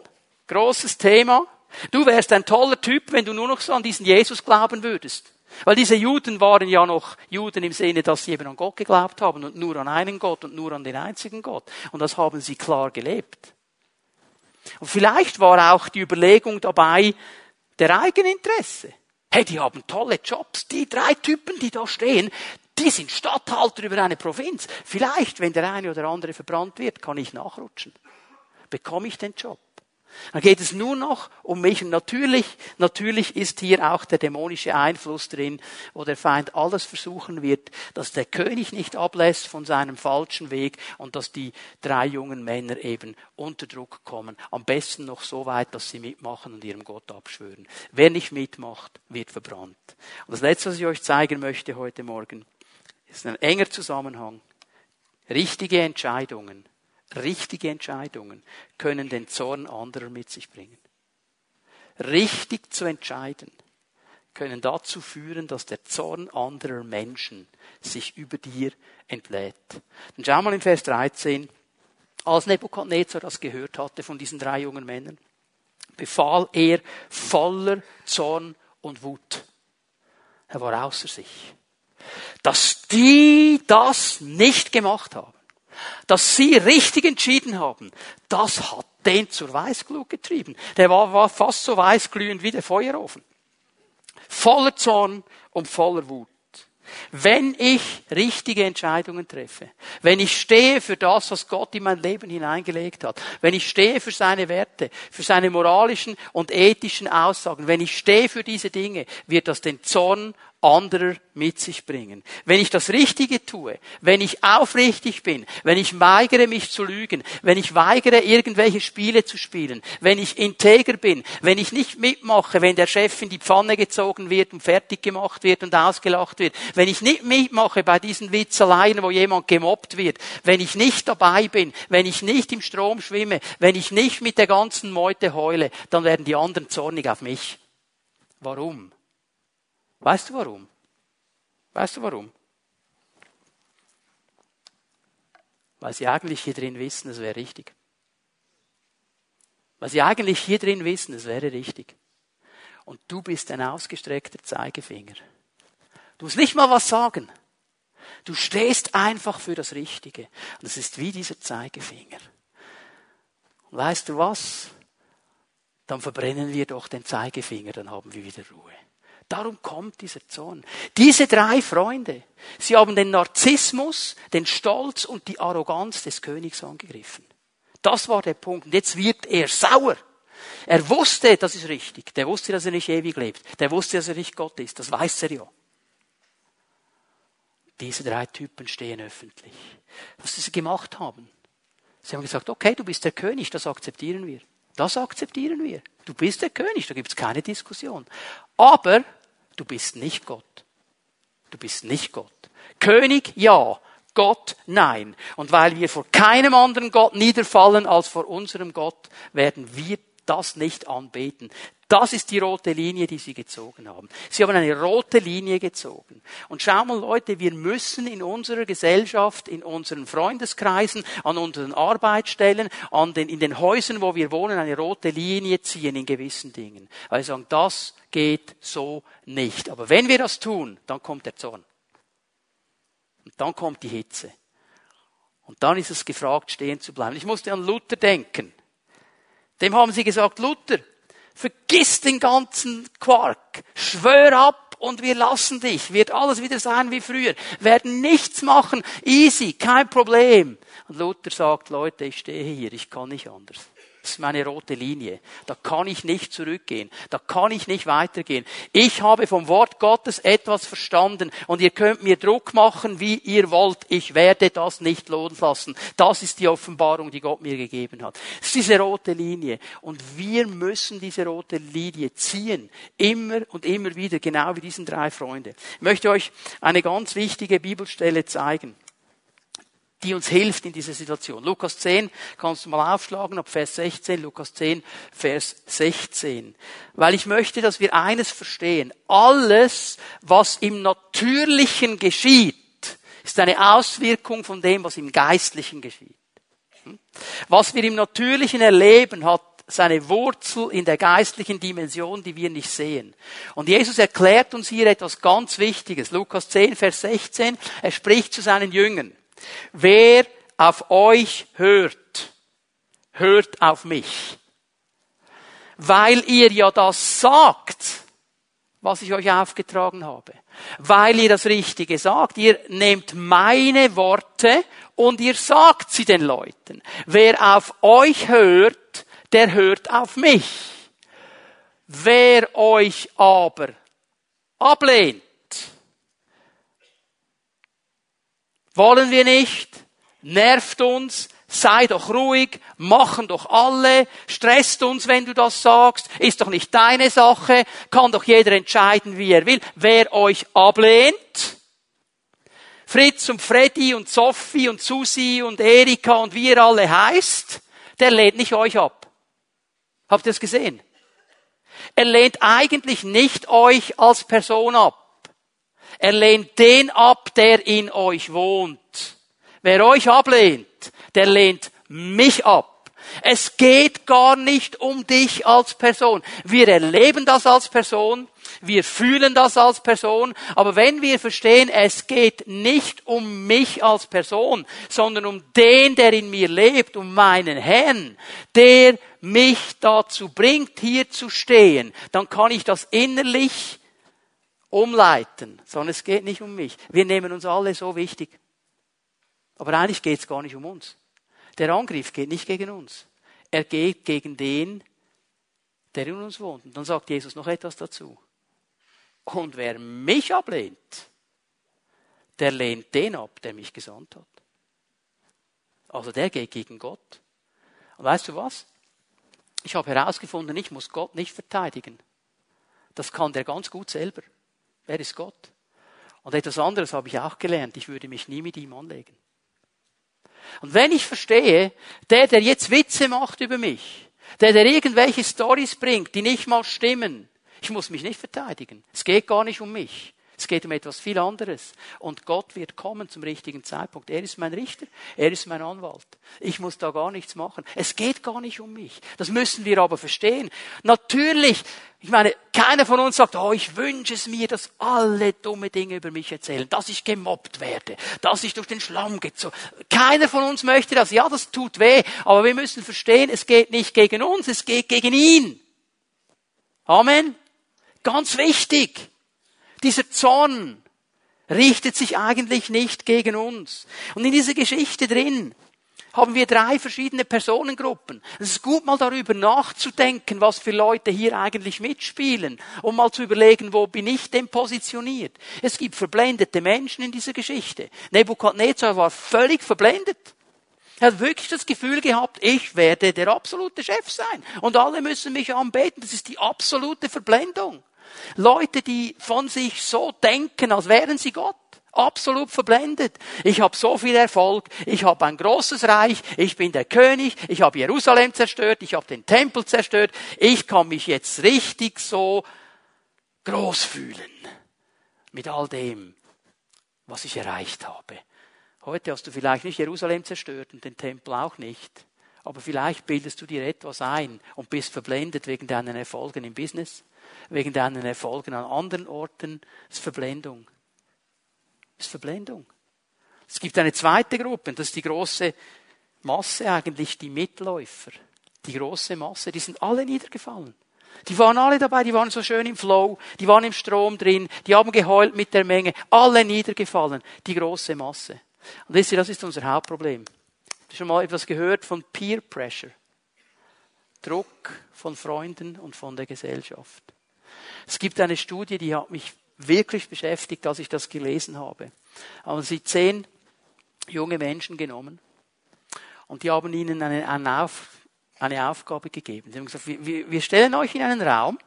großes Thema. Du wärst ein toller Typ, wenn du nur noch so an diesen Jesus glauben würdest. Weil diese Juden waren ja noch Juden im Sinne, dass sie eben an Gott geglaubt haben und nur an einen Gott und nur an den einzigen Gott. Und das haben sie klar gelebt. Und vielleicht war auch die Überlegung dabei, der Eigeninteresse. Hey, die haben tolle Jobs. Die drei Typen, die da stehen, die sind Statthalter über eine Provinz. Vielleicht, wenn der eine oder andere verbrannt wird, kann ich nachrutschen. Bekomme ich den Job? Dann geht es nur noch um mich. Und natürlich, natürlich ist hier auch der dämonische Einfluss drin, wo der Feind alles versuchen wird, dass der König nicht ablässt von seinem falschen Weg und dass die drei jungen Männer eben unter Druck kommen. Am besten noch so weit, dass sie mitmachen und ihrem Gott abschwören. Wer nicht mitmacht, wird verbrannt. Und das Letzte, was ich euch zeigen möchte heute Morgen, ist ein enger Zusammenhang. Richtige Entscheidungen richtige Entscheidungen können den Zorn anderer mit sich bringen. Richtig zu entscheiden können dazu führen, dass der Zorn anderer Menschen sich über dir entlädt. Dann schau mal in Vers 13. Als Nebukadnezar das gehört hatte von diesen drei jungen Männern, befahl er voller Zorn und Wut. Er war außer sich. Dass die das nicht gemacht haben dass sie richtig entschieden haben, das hat den zur Weißglut getrieben. Der war, war fast so weißglühend wie der Feuerofen. Voller Zorn und voller Wut. Wenn ich richtige Entscheidungen treffe, wenn ich stehe für das, was Gott in mein Leben hineingelegt hat, wenn ich stehe für seine Werte, für seine moralischen und ethischen Aussagen, wenn ich stehe für diese Dinge, wird das den Zorn anderer mit sich bringen. Wenn ich das Richtige tue, wenn ich aufrichtig bin, wenn ich weigere mich zu lügen, wenn ich weigere irgendwelche Spiele zu spielen, wenn ich integer bin, wenn ich nicht mitmache, wenn der Chef in die Pfanne gezogen wird und fertig gemacht wird und ausgelacht wird, wenn ich nicht mitmache bei diesen Witzeleien, wo jemand gemobbt wird, wenn ich nicht dabei bin, wenn ich nicht im Strom schwimme, wenn ich nicht mit der ganzen Meute heule, dann werden die anderen zornig auf mich. Warum? Weißt du warum? Weißt du warum? Weil sie eigentlich hier drin wissen, es wäre richtig. Weil sie eigentlich hier drin wissen, es wäre richtig. Und du bist ein ausgestreckter Zeigefinger. Du musst nicht mal was sagen. Du stehst einfach für das Richtige. Und es ist wie dieser Zeigefinger. Und weißt du was? Dann verbrennen wir doch den Zeigefinger, dann haben wir wieder Ruhe. Darum kommt dieser Zorn. Diese drei Freunde, sie haben den Narzissmus, den Stolz und die Arroganz des Königs angegriffen. Das war der Punkt. Und jetzt wird er sauer. Er wusste, das ist richtig. Der wusste, dass er nicht ewig lebt. Der wusste, dass er nicht Gott ist. Das weiß er ja. Diese drei Typen stehen öffentlich. Was sie gemacht haben. Sie haben gesagt, okay, du bist der König, das akzeptieren wir. Das akzeptieren wir. Du bist der König, da gibt es keine Diskussion. Aber Du bist nicht Gott. Du bist nicht Gott. König, ja. Gott, nein. Und weil wir vor keinem anderen Gott niederfallen als vor unserem Gott, werden wir das nicht anbeten. Das ist die rote Linie, die sie gezogen haben. Sie haben eine rote Linie gezogen. Und schau mal, Leute, wir müssen in unserer Gesellschaft, in unseren Freundeskreisen, an unseren Arbeitsstellen, an den, in den Häusern, wo wir wohnen, eine rote Linie ziehen in gewissen Dingen. Weil wir sagen, das geht so nicht. Aber wenn wir das tun, dann kommt der Zorn. Und dann kommt die Hitze. Und dann ist es gefragt, stehen zu bleiben. Ich musste an Luther denken. Dem haben sie gesagt, Luther, vergiss den ganzen Quark, schwör ab und wir lassen dich, wird alles wieder sein wie früher, werden nichts machen, easy, kein Problem. Und Luther sagt, Leute, ich stehe hier, ich kann nicht anders. Ist meine rote Linie. Da kann ich nicht zurückgehen. Da kann ich nicht weitergehen. Ich habe vom Wort Gottes etwas verstanden und ihr könnt mir Druck machen, wie ihr wollt. Ich werde das nicht loslassen. Das ist die Offenbarung, die Gott mir gegeben hat. Das ist diese rote Linie. Und wir müssen diese rote Linie ziehen. Immer und immer wieder, genau wie diesen drei Freunde. Ich möchte euch eine ganz wichtige Bibelstelle zeigen die uns hilft in dieser Situation. Lukas 10 kannst du mal aufschlagen, ab Vers 16, Lukas 10, Vers 16. Weil ich möchte, dass wir eines verstehen. Alles, was im Natürlichen geschieht, ist eine Auswirkung von dem, was im Geistlichen geschieht. Hm? Was wir im Natürlichen erleben, hat seine Wurzel in der geistlichen Dimension, die wir nicht sehen. Und Jesus erklärt uns hier etwas ganz Wichtiges. Lukas 10, Vers 16. Er spricht zu seinen Jüngern. Wer auf euch hört, hört auf mich. Weil ihr ja das sagt, was ich euch aufgetragen habe. Weil ihr das Richtige sagt. Ihr nehmt meine Worte und ihr sagt sie den Leuten. Wer auf euch hört, der hört auf mich. Wer euch aber ablehnt, Wollen wir nicht? Nervt uns? Sei doch ruhig, machen doch alle, stresst uns, wenn du das sagst, ist doch nicht deine Sache, kann doch jeder entscheiden, wie er will. Wer euch ablehnt, Fritz und Freddy und Sophie und Susi und Erika und wie ihr alle heißt, der lehnt nicht euch ab. Habt ihr das gesehen? Er lehnt eigentlich nicht euch als Person ab. Er lehnt den ab, der in euch wohnt. Wer euch ablehnt, der lehnt mich ab. Es geht gar nicht um dich als Person. Wir erleben das als Person, wir fühlen das als Person, aber wenn wir verstehen, es geht nicht um mich als Person, sondern um den, der in mir lebt, um meinen Herrn, der mich dazu bringt, hier zu stehen, dann kann ich das innerlich umleiten, sondern es geht nicht um mich. Wir nehmen uns alle so wichtig. Aber eigentlich geht es gar nicht um uns. Der Angriff geht nicht gegen uns. Er geht gegen den, der in uns wohnt. Und dann sagt Jesus noch etwas dazu. Und wer mich ablehnt, der lehnt den ab, der mich gesandt hat. Also der geht gegen Gott. Und weißt du was? Ich habe herausgefunden, ich muss Gott nicht verteidigen. Das kann der ganz gut selber. Er ist Gott. Und etwas anderes habe ich auch gelernt. Ich würde mich nie mit ihm anlegen. Und wenn ich verstehe, der, der jetzt Witze macht über mich, der, der irgendwelche Stories bringt, die nicht mal stimmen, ich muss mich nicht verteidigen. Es geht gar nicht um mich. Es geht um etwas viel anderes. Und Gott wird kommen zum richtigen Zeitpunkt. Er ist mein Richter, er ist mein Anwalt. Ich muss da gar nichts machen. Es geht gar nicht um mich. Das müssen wir aber verstehen. Natürlich, ich meine, keiner von uns sagt, oh, ich wünsche es mir, dass alle dumme Dinge über mich erzählen, dass ich gemobbt werde, dass ich durch den Schlamm gezogen. Keiner von uns möchte das. Ja, das tut weh. Aber wir müssen verstehen, es geht nicht gegen uns, es geht gegen ihn. Amen. Ganz wichtig. Dieser Zorn richtet sich eigentlich nicht gegen uns. Und in dieser Geschichte drin haben wir drei verschiedene Personengruppen. Es ist gut, mal darüber nachzudenken, was für Leute hier eigentlich mitspielen, um mal zu überlegen, wo bin ich denn positioniert. Es gibt verblendete Menschen in dieser Geschichte. Nebukadnezar war völlig verblendet. Er hat wirklich das Gefühl gehabt, ich werde der absolute Chef sein. Und alle müssen mich anbeten. Das ist die absolute Verblendung. Leute, die von sich so denken, als wären sie Gott. Absolut verblendet. Ich habe so viel Erfolg, ich habe ein großes Reich, ich bin der König, ich habe Jerusalem zerstört, ich habe den Tempel zerstört, ich kann mich jetzt richtig so groß fühlen mit all dem, was ich erreicht habe. Heute hast du vielleicht nicht Jerusalem zerstört und den Tempel auch nicht, aber vielleicht bildest du dir etwas ein und bist verblendet wegen deinen Erfolgen im Business, wegen deinen Erfolgen an anderen Orten. Ist Verblendung. Ist Verblendung. Es gibt eine zweite Gruppe, und das ist die große Masse eigentlich, die Mitläufer. Die große Masse, die sind alle niedergefallen. Die waren alle dabei, die waren so schön im Flow, die waren im Strom drin, die haben geheult mit der Menge, alle niedergefallen, die große Masse. Und wisst ihr, das ist unser Hauptproblem. Habt ihr schon mal etwas gehört von Peer Pressure? Druck von Freunden und von der Gesellschaft. Es gibt eine Studie, die hat mich wirklich beschäftigt, als ich das gelesen habe. Haben sie zehn junge Menschen genommen und die haben ihnen eine, eine, Auf, eine Aufgabe gegeben. Sie haben gesagt, wir, wir stellen euch in einen Raum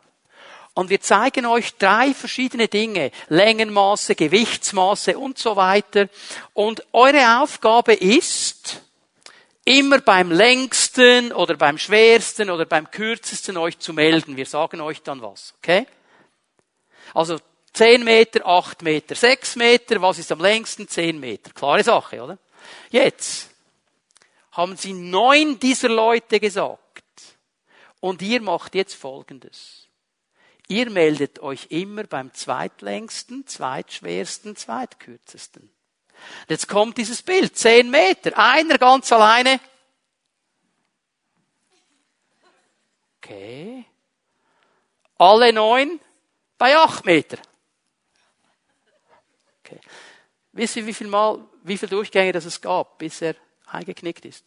und wir zeigen euch drei verschiedene Dinge, Längenmaße, Gewichtsmaße und so weiter. Und eure Aufgabe ist, immer beim längsten oder beim schwersten oder beim kürzesten euch zu melden. Wir sagen euch dann was, okay? Also 10 Meter, 8 Meter, 6 Meter, was ist am längsten? 10 Meter. Klare Sache, oder? Jetzt haben sie neun dieser Leute gesagt. Und ihr macht jetzt Folgendes. Ihr meldet euch immer beim zweitlängsten, zweitschwersten, zweitkürzesten. Und jetzt kommt dieses Bild. 10 Meter. Einer ganz alleine. Okay. Alle neun bei 8 Meter. Okay. Wisst ihr, wie viel Mal, wie viele Durchgänge das es gab, bis er eingeknickt ist?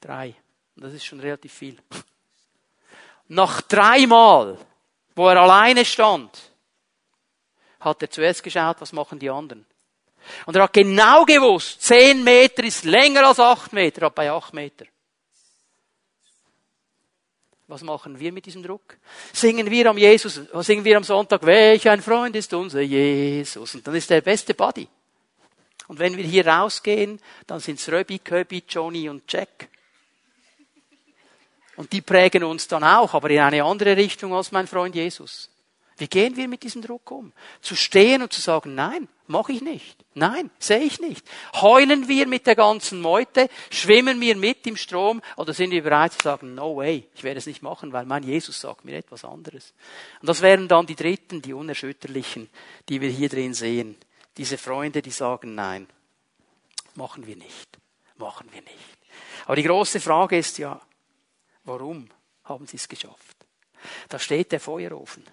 Drei. Und das ist schon relativ viel. Nach dreimal, wo er alleine stand, hat er zuerst geschaut, was machen die anderen. Und er hat genau gewusst, zehn Meter ist länger als acht Meter, ab bei acht Meter. Was machen wir mit diesem Druck? Singen wir am Jesus, singen wir am Sonntag, welch ein Freund ist unser Jesus. Und dann ist der beste Buddy. Und wenn wir hier rausgehen, dann sind's Röbi, Köbi, Johnny und Jack. Und die prägen uns dann auch, aber in eine andere Richtung als mein Freund Jesus. Wie gehen wir mit diesem Druck um? Zu stehen und zu sagen, nein, mache ich nicht. Nein, sehe ich nicht. Heulen wir mit der ganzen Meute? Schwimmen wir mit im Strom? Oder sind wir bereit zu sagen, no way, ich werde es nicht machen, weil mein Jesus sagt mir etwas anderes. Und das wären dann die Dritten, die Unerschütterlichen, die wir hier drin sehen. Diese Freunde, die sagen, nein, machen wir nicht. Machen wir nicht. Aber die große Frage ist ja, warum haben sie es geschafft? Da steht der Feuerofen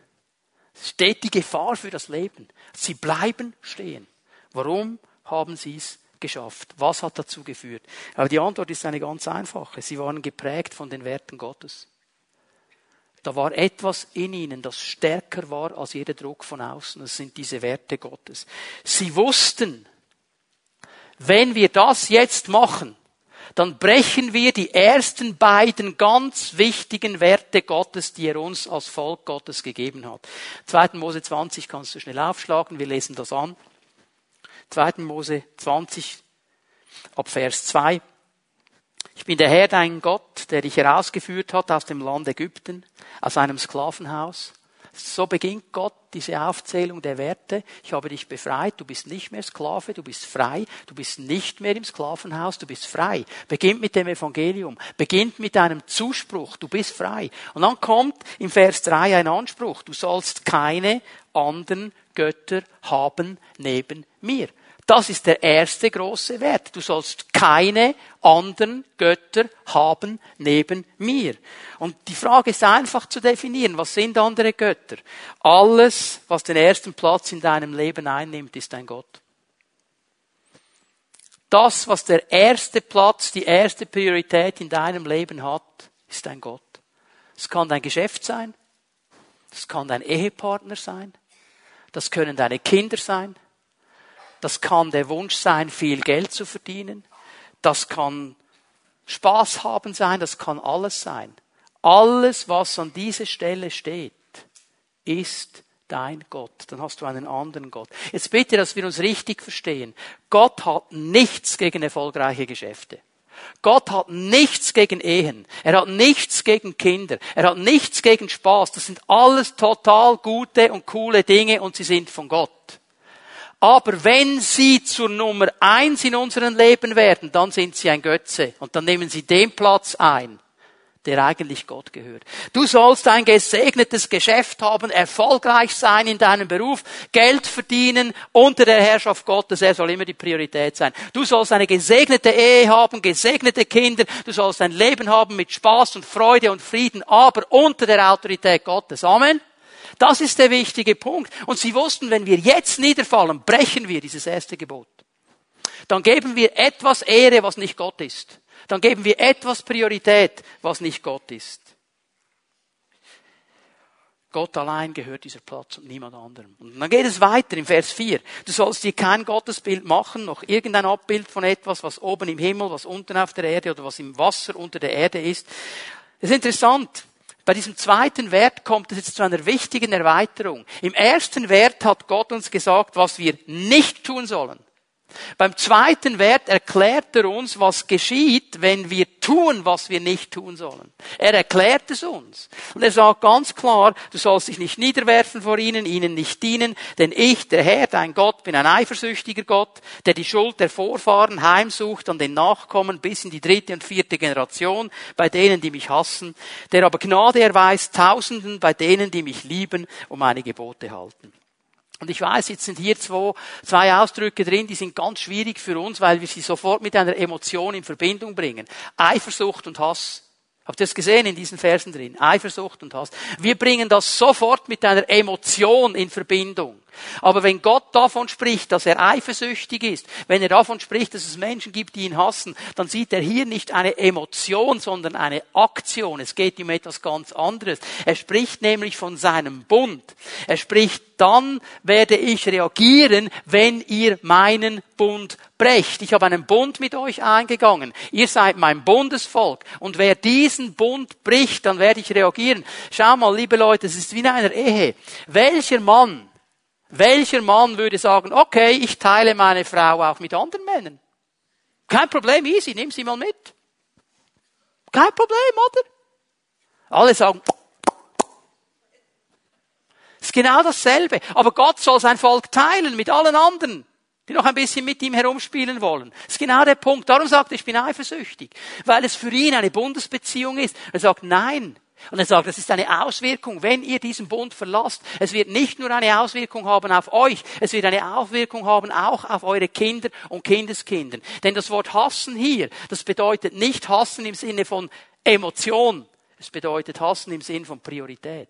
steht die Gefahr für das Leben. Sie bleiben stehen. Warum haben sie es geschafft? Was hat dazu geführt? Aber die Antwort ist eine ganz einfache. Sie waren geprägt von den Werten Gottes. Da war etwas in ihnen, das stärker war als jeder Druck von außen. Das sind diese Werte Gottes. Sie wussten, wenn wir das jetzt machen, dann brechen wir die ersten beiden ganz wichtigen Werte Gottes, die er uns als Volk Gottes gegeben hat. 2. Mose 20 kannst du schnell aufschlagen, wir lesen das an. 2. Mose 20 ab Vers 2. Ich bin der Herr dein Gott, der dich herausgeführt hat aus dem Land Ägypten, aus einem Sklavenhaus. So beginnt Gott diese Aufzählung der Werte. Ich habe dich befreit, du bist nicht mehr Sklave, du bist frei, du bist nicht mehr im Sklavenhaus, du bist frei. Beginnt mit dem Evangelium, beginnt mit einem Zuspruch, du bist frei. Und dann kommt im Vers 3 ein Anspruch, du sollst keine anderen Götter haben neben mir. Das ist der erste große Wert. Du sollst keine anderen Götter haben neben mir. Und die Frage ist einfach zu definieren, was sind andere Götter? Alles, was den ersten Platz in deinem Leben einnimmt, ist ein Gott. Das, was der erste Platz, die erste Priorität in deinem Leben hat, ist ein Gott. Es kann dein Geschäft sein, es kann dein Ehepartner sein, das können deine Kinder sein, das kann der Wunsch sein, viel Geld zu verdienen. Das kann Spaß haben sein. Das kann alles sein. Alles, was an dieser Stelle steht, ist dein Gott. Dann hast du einen anderen Gott. Jetzt bitte, dass wir uns richtig verstehen. Gott hat nichts gegen erfolgreiche Geschäfte. Gott hat nichts gegen Ehen. Er hat nichts gegen Kinder. Er hat nichts gegen Spaß. Das sind alles total gute und coole Dinge und sie sind von Gott. Aber wenn sie zur Nummer eins in unserem Leben werden, dann sind sie ein Götze und dann nehmen sie den Platz ein der eigentlich Gott gehört. Du sollst ein gesegnetes Geschäft haben, erfolgreich sein in deinem Beruf, Geld verdienen unter der Herrschaft Gottes. Er soll immer die Priorität sein. Du sollst eine gesegnete Ehe haben, gesegnete Kinder. Du sollst ein Leben haben mit Spaß und Freude und Frieden, aber unter der Autorität Gottes. Amen. Das ist der wichtige Punkt. Und sie wussten, wenn wir jetzt niederfallen, brechen wir dieses erste Gebot. Dann geben wir etwas Ehre, was nicht Gott ist dann geben wir etwas Priorität, was nicht Gott ist. Gott allein gehört dieser Platz und niemand anderem. Und dann geht es weiter im Vers 4. Du sollst dir kein Gottesbild machen, noch irgendein Abbild von etwas, was oben im Himmel, was unten auf der Erde oder was im Wasser unter der Erde ist. Das ist interessant. Bei diesem zweiten Wert kommt es jetzt zu einer wichtigen Erweiterung. Im ersten Wert hat Gott uns gesagt, was wir nicht tun sollen. Beim zweiten Wert erklärt er uns, was geschieht, wenn wir tun, was wir nicht tun sollen. Er erklärt es uns. Und er sagt ganz klar, du sollst dich nicht niederwerfen vor ihnen, ihnen nicht dienen, denn ich, der Herr, dein Gott, bin ein eifersüchtiger Gott, der die Schuld der Vorfahren heimsucht an den Nachkommen bis in die dritte und vierte Generation bei denen, die mich hassen, der aber Gnade erweist Tausenden bei denen, die mich lieben und meine Gebote halten. Und ich weiß, jetzt sind hier zwei, zwei Ausdrücke drin, die sind ganz schwierig für uns, weil wir sie sofort mit einer Emotion in Verbindung bringen. Eifersucht und Hass. Habt ihr das gesehen in diesen Versen drin? Eifersucht und Hass. Wir bringen das sofort mit einer Emotion in Verbindung. Aber wenn Gott davon spricht, dass er eifersüchtig ist, wenn er davon spricht, dass es Menschen gibt, die ihn hassen, dann sieht er hier nicht eine Emotion, sondern eine Aktion. Es geht ihm etwas ganz anderes. Er spricht nämlich von seinem Bund. Er spricht, dann werde ich reagieren, wenn ihr meinen Bund brecht. Ich habe einen Bund mit euch eingegangen. Ihr seid mein Bundesvolk. Und wer diesen Bund bricht, dann werde ich reagieren. Schau mal, liebe Leute, es ist wie in einer Ehe. Welcher Mann welcher Mann würde sagen, okay, ich teile meine Frau auch mit anderen Männern? Kein Problem, easy, nimm sie mal mit. Kein Problem, oder? Alle sagen, ist genau dasselbe. Aber Gott soll sein Volk teilen mit allen anderen, die noch ein bisschen mit ihm herumspielen wollen. Ist genau der Punkt. Darum sagt er, ich bin eifersüchtig. Weil es für ihn eine Bundesbeziehung ist. Er sagt, nein, und er sagt, das ist eine Auswirkung, wenn ihr diesen Bund verlasst. Es wird nicht nur eine Auswirkung haben auf euch, es wird eine Auswirkung haben auch auf eure Kinder und Kindeskinder. Denn das Wort hassen hier, das bedeutet nicht hassen im Sinne von Emotion. Es bedeutet hassen im Sinne von Priorität.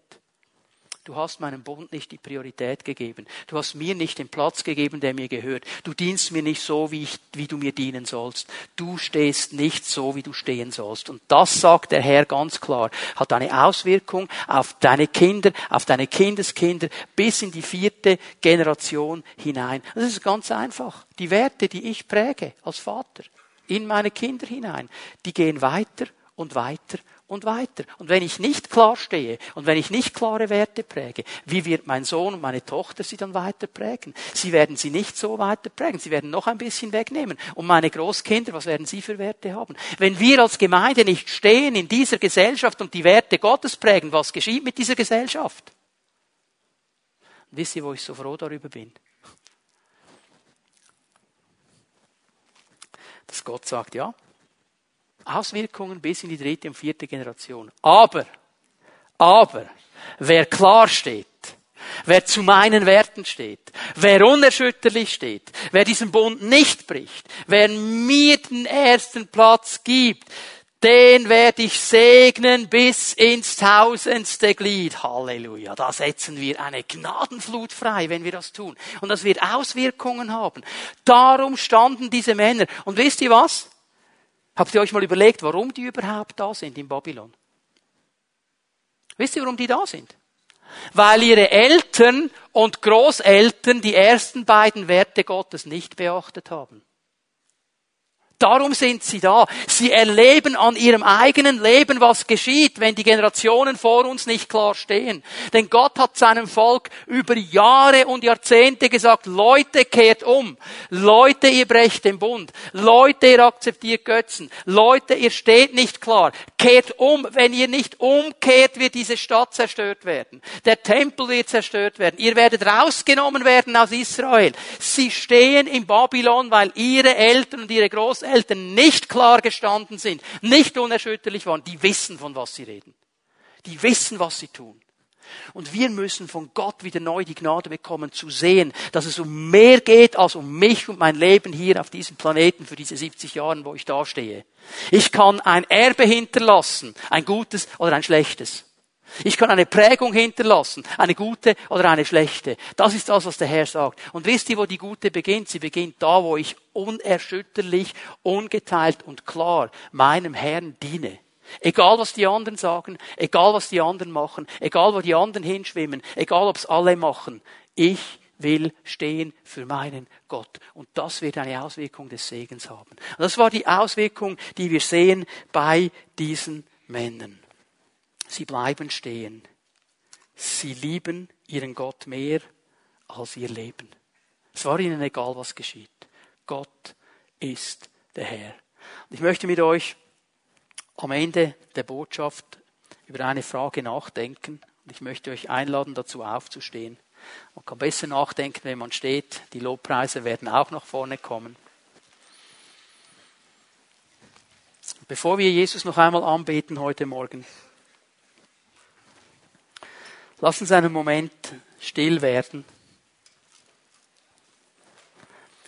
Du hast meinem Bund nicht die Priorität gegeben. Du hast mir nicht den Platz gegeben, der mir gehört. Du dienst mir nicht so, wie, ich, wie du mir dienen sollst. Du stehst nicht so, wie du stehen sollst. Und das sagt der Herr ganz klar. Hat eine Auswirkung auf deine Kinder, auf deine Kindeskinder bis in die vierte Generation hinein. Das ist ganz einfach. Die Werte, die ich präge als Vater in meine Kinder hinein, die gehen weiter und weiter und weiter. Und wenn ich nicht klar stehe und wenn ich nicht klare Werte präge, wie wird mein Sohn und meine Tochter sie dann weiter prägen? Sie werden sie nicht so weiter prägen. Sie werden noch ein bisschen wegnehmen. Und meine Großkinder, was werden sie für Werte haben? Wenn wir als Gemeinde nicht stehen in dieser Gesellschaft und die Werte Gottes prägen, was geschieht mit dieser Gesellschaft? Und wisst ihr, wo ich so froh darüber bin? Dass Gott sagt, ja, Auswirkungen bis in die dritte und vierte Generation. Aber, aber, wer klar steht, wer zu meinen Werten steht, wer unerschütterlich steht, wer diesen Bund nicht bricht, wer mir den ersten Platz gibt, den werde ich segnen bis ins tausendste Glied. Halleluja. Da setzen wir eine Gnadenflut frei, wenn wir das tun. Und das wird Auswirkungen haben. Darum standen diese Männer. Und wisst ihr was? Habt ihr euch mal überlegt, warum die überhaupt da sind in Babylon? Wisst ihr, warum die da sind? Weil ihre Eltern und Großeltern die ersten beiden Werte Gottes nicht beachtet haben. Darum sind sie da. Sie erleben an ihrem eigenen Leben, was geschieht, wenn die Generationen vor uns nicht klar stehen. Denn Gott hat seinem Volk über Jahre und Jahrzehnte gesagt, Leute, kehrt um. Leute, ihr brecht den Bund. Leute, ihr akzeptiert Götzen. Leute, ihr steht nicht klar. Kehrt um. Wenn ihr nicht umkehrt, wird diese Stadt zerstört werden. Der Tempel wird zerstört werden. Ihr werdet rausgenommen werden aus Israel. Sie stehen in Babylon, weil ihre Eltern und ihre Großeltern Großeltern nicht klar gestanden sind, nicht unerschütterlich waren, die wissen, von was sie reden. Die wissen, was sie tun. Und wir müssen von Gott wieder neu die Gnade bekommen, zu sehen, dass es um mehr geht als um mich und mein Leben hier auf diesem Planeten für diese 70 Jahre, wo ich da stehe. Ich kann ein Erbe hinterlassen, ein gutes oder ein schlechtes. Ich kann eine Prägung hinterlassen, eine gute oder eine schlechte. Das ist das, was der Herr sagt. Und wisst ihr, wo die gute beginnt? Sie beginnt da, wo ich unerschütterlich, ungeteilt und klar meinem Herrn diene. Egal was die anderen sagen, egal was die anderen machen, egal wo die anderen hinschwimmen, egal ob es alle machen. Ich will stehen für meinen Gott. Und das wird eine Auswirkung des Segens haben. Und das war die Auswirkung, die wir sehen bei diesen Männern. Sie bleiben stehen. Sie lieben ihren Gott mehr als ihr Leben. Es war ihnen egal, was geschieht. Gott ist der Herr. Und ich möchte mit euch am Ende der Botschaft über eine Frage nachdenken. Und ich möchte euch einladen, dazu aufzustehen. Man kann besser nachdenken, wenn man steht. Die Lobpreise werden auch nach vorne kommen. Bevor wir Jesus noch einmal anbeten heute Morgen, Lass uns einen Moment still werden.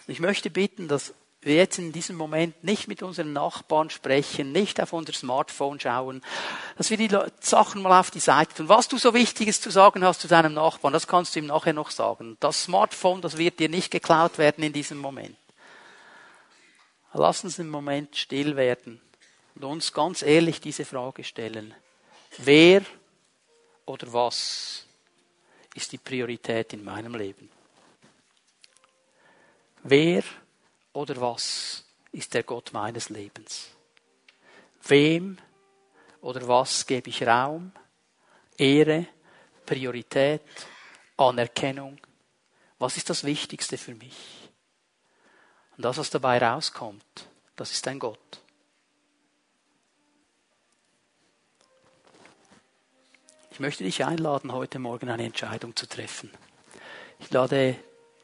Ich möchte bitten, dass wir jetzt in diesem Moment nicht mit unseren Nachbarn sprechen, nicht auf unser Smartphone schauen, dass wir die Sachen mal auf die Seite tun. Was du so Wichtiges zu sagen hast zu deinem Nachbarn, das kannst du ihm nachher noch sagen. Das Smartphone, das wird dir nicht geklaut werden in diesem Moment. Lass uns im Moment still werden und uns ganz ehrlich diese Frage stellen. Wer oder was ist die Priorität in meinem Leben? Wer oder was ist der Gott meines Lebens? Wem oder was gebe ich Raum, Ehre, Priorität, Anerkennung? Was ist das Wichtigste für mich? Und das, was dabei rauskommt, das ist ein Gott. Ich möchte dich einladen, heute Morgen eine Entscheidung zu treffen. Ich lade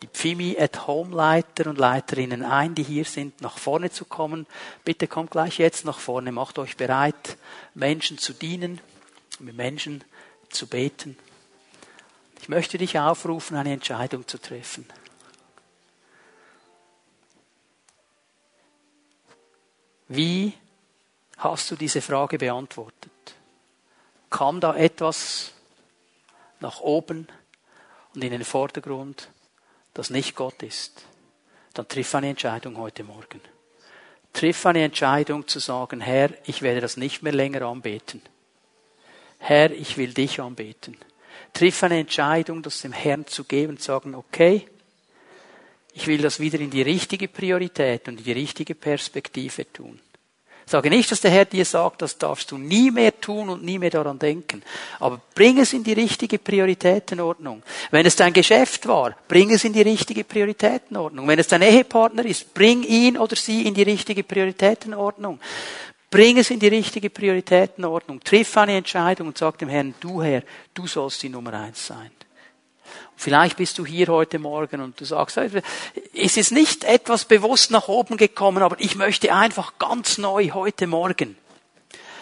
die Pfimi at Home Leiter und Leiterinnen ein, die hier sind, nach vorne zu kommen. Bitte kommt gleich jetzt nach vorne, macht euch bereit, Menschen zu dienen, mit Menschen zu beten. Ich möchte dich aufrufen, eine Entscheidung zu treffen. Wie hast du diese Frage beantwortet? Kam da etwas nach oben und in den Vordergrund, das nicht Gott ist, dann triff eine Entscheidung heute Morgen. Triff eine Entscheidung zu sagen, Herr, ich werde das nicht mehr länger anbeten. Herr, ich will dich anbeten. Triff eine Entscheidung, das dem Herrn zu geben, zu sagen, okay, ich will das wieder in die richtige Priorität und in die richtige Perspektive tun. Sage nicht, dass der Herr dir sagt, das darfst du nie mehr tun und nie mehr daran denken. Aber bring es in die richtige Prioritätenordnung. Wenn es dein Geschäft war, bring es in die richtige Prioritätenordnung. Wenn es dein Ehepartner ist, bring ihn oder sie in die richtige Prioritätenordnung. Bring es in die richtige Prioritätenordnung. Triff eine Entscheidung und sag dem Herrn, du Herr, du sollst die Nummer eins sein. Vielleicht bist du hier heute Morgen und du sagst, es ist nicht etwas bewusst nach oben gekommen, aber ich möchte einfach ganz neu heute Morgen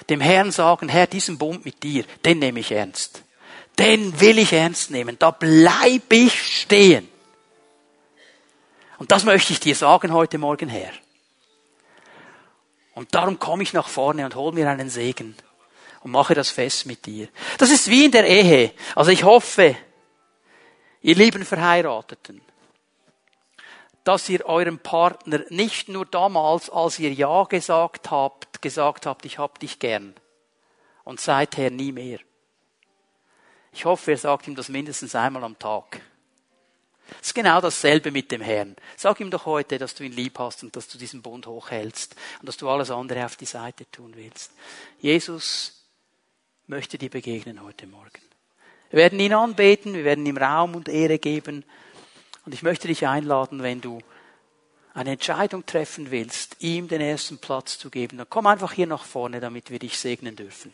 dem Herrn sagen, Herr, diesen Bund mit dir, den nehme ich ernst. Den will ich ernst nehmen. Da bleibe ich stehen. Und das möchte ich dir sagen heute Morgen, Herr. Und darum komme ich nach vorne und hol mir einen Segen und mache das fest mit dir. Das ist wie in der Ehe. Also ich hoffe, Ihr lieben Verheirateten, dass ihr eurem Partner nicht nur damals, als ihr Ja gesagt habt, gesagt habt, ich hab dich gern und seither nie mehr. Ich hoffe, ihr sagt ihm das mindestens einmal am Tag. Es ist genau dasselbe mit dem Herrn. Sag ihm doch heute, dass du ihn lieb hast und dass du diesen Bund hochhältst und dass du alles andere auf die Seite tun willst. Jesus möchte dir begegnen heute Morgen. Wir werden ihn anbeten, wir werden ihm Raum und Ehre geben. Und ich möchte dich einladen, wenn du eine Entscheidung treffen willst, ihm den ersten Platz zu geben, dann komm einfach hier nach vorne, damit wir dich segnen dürfen.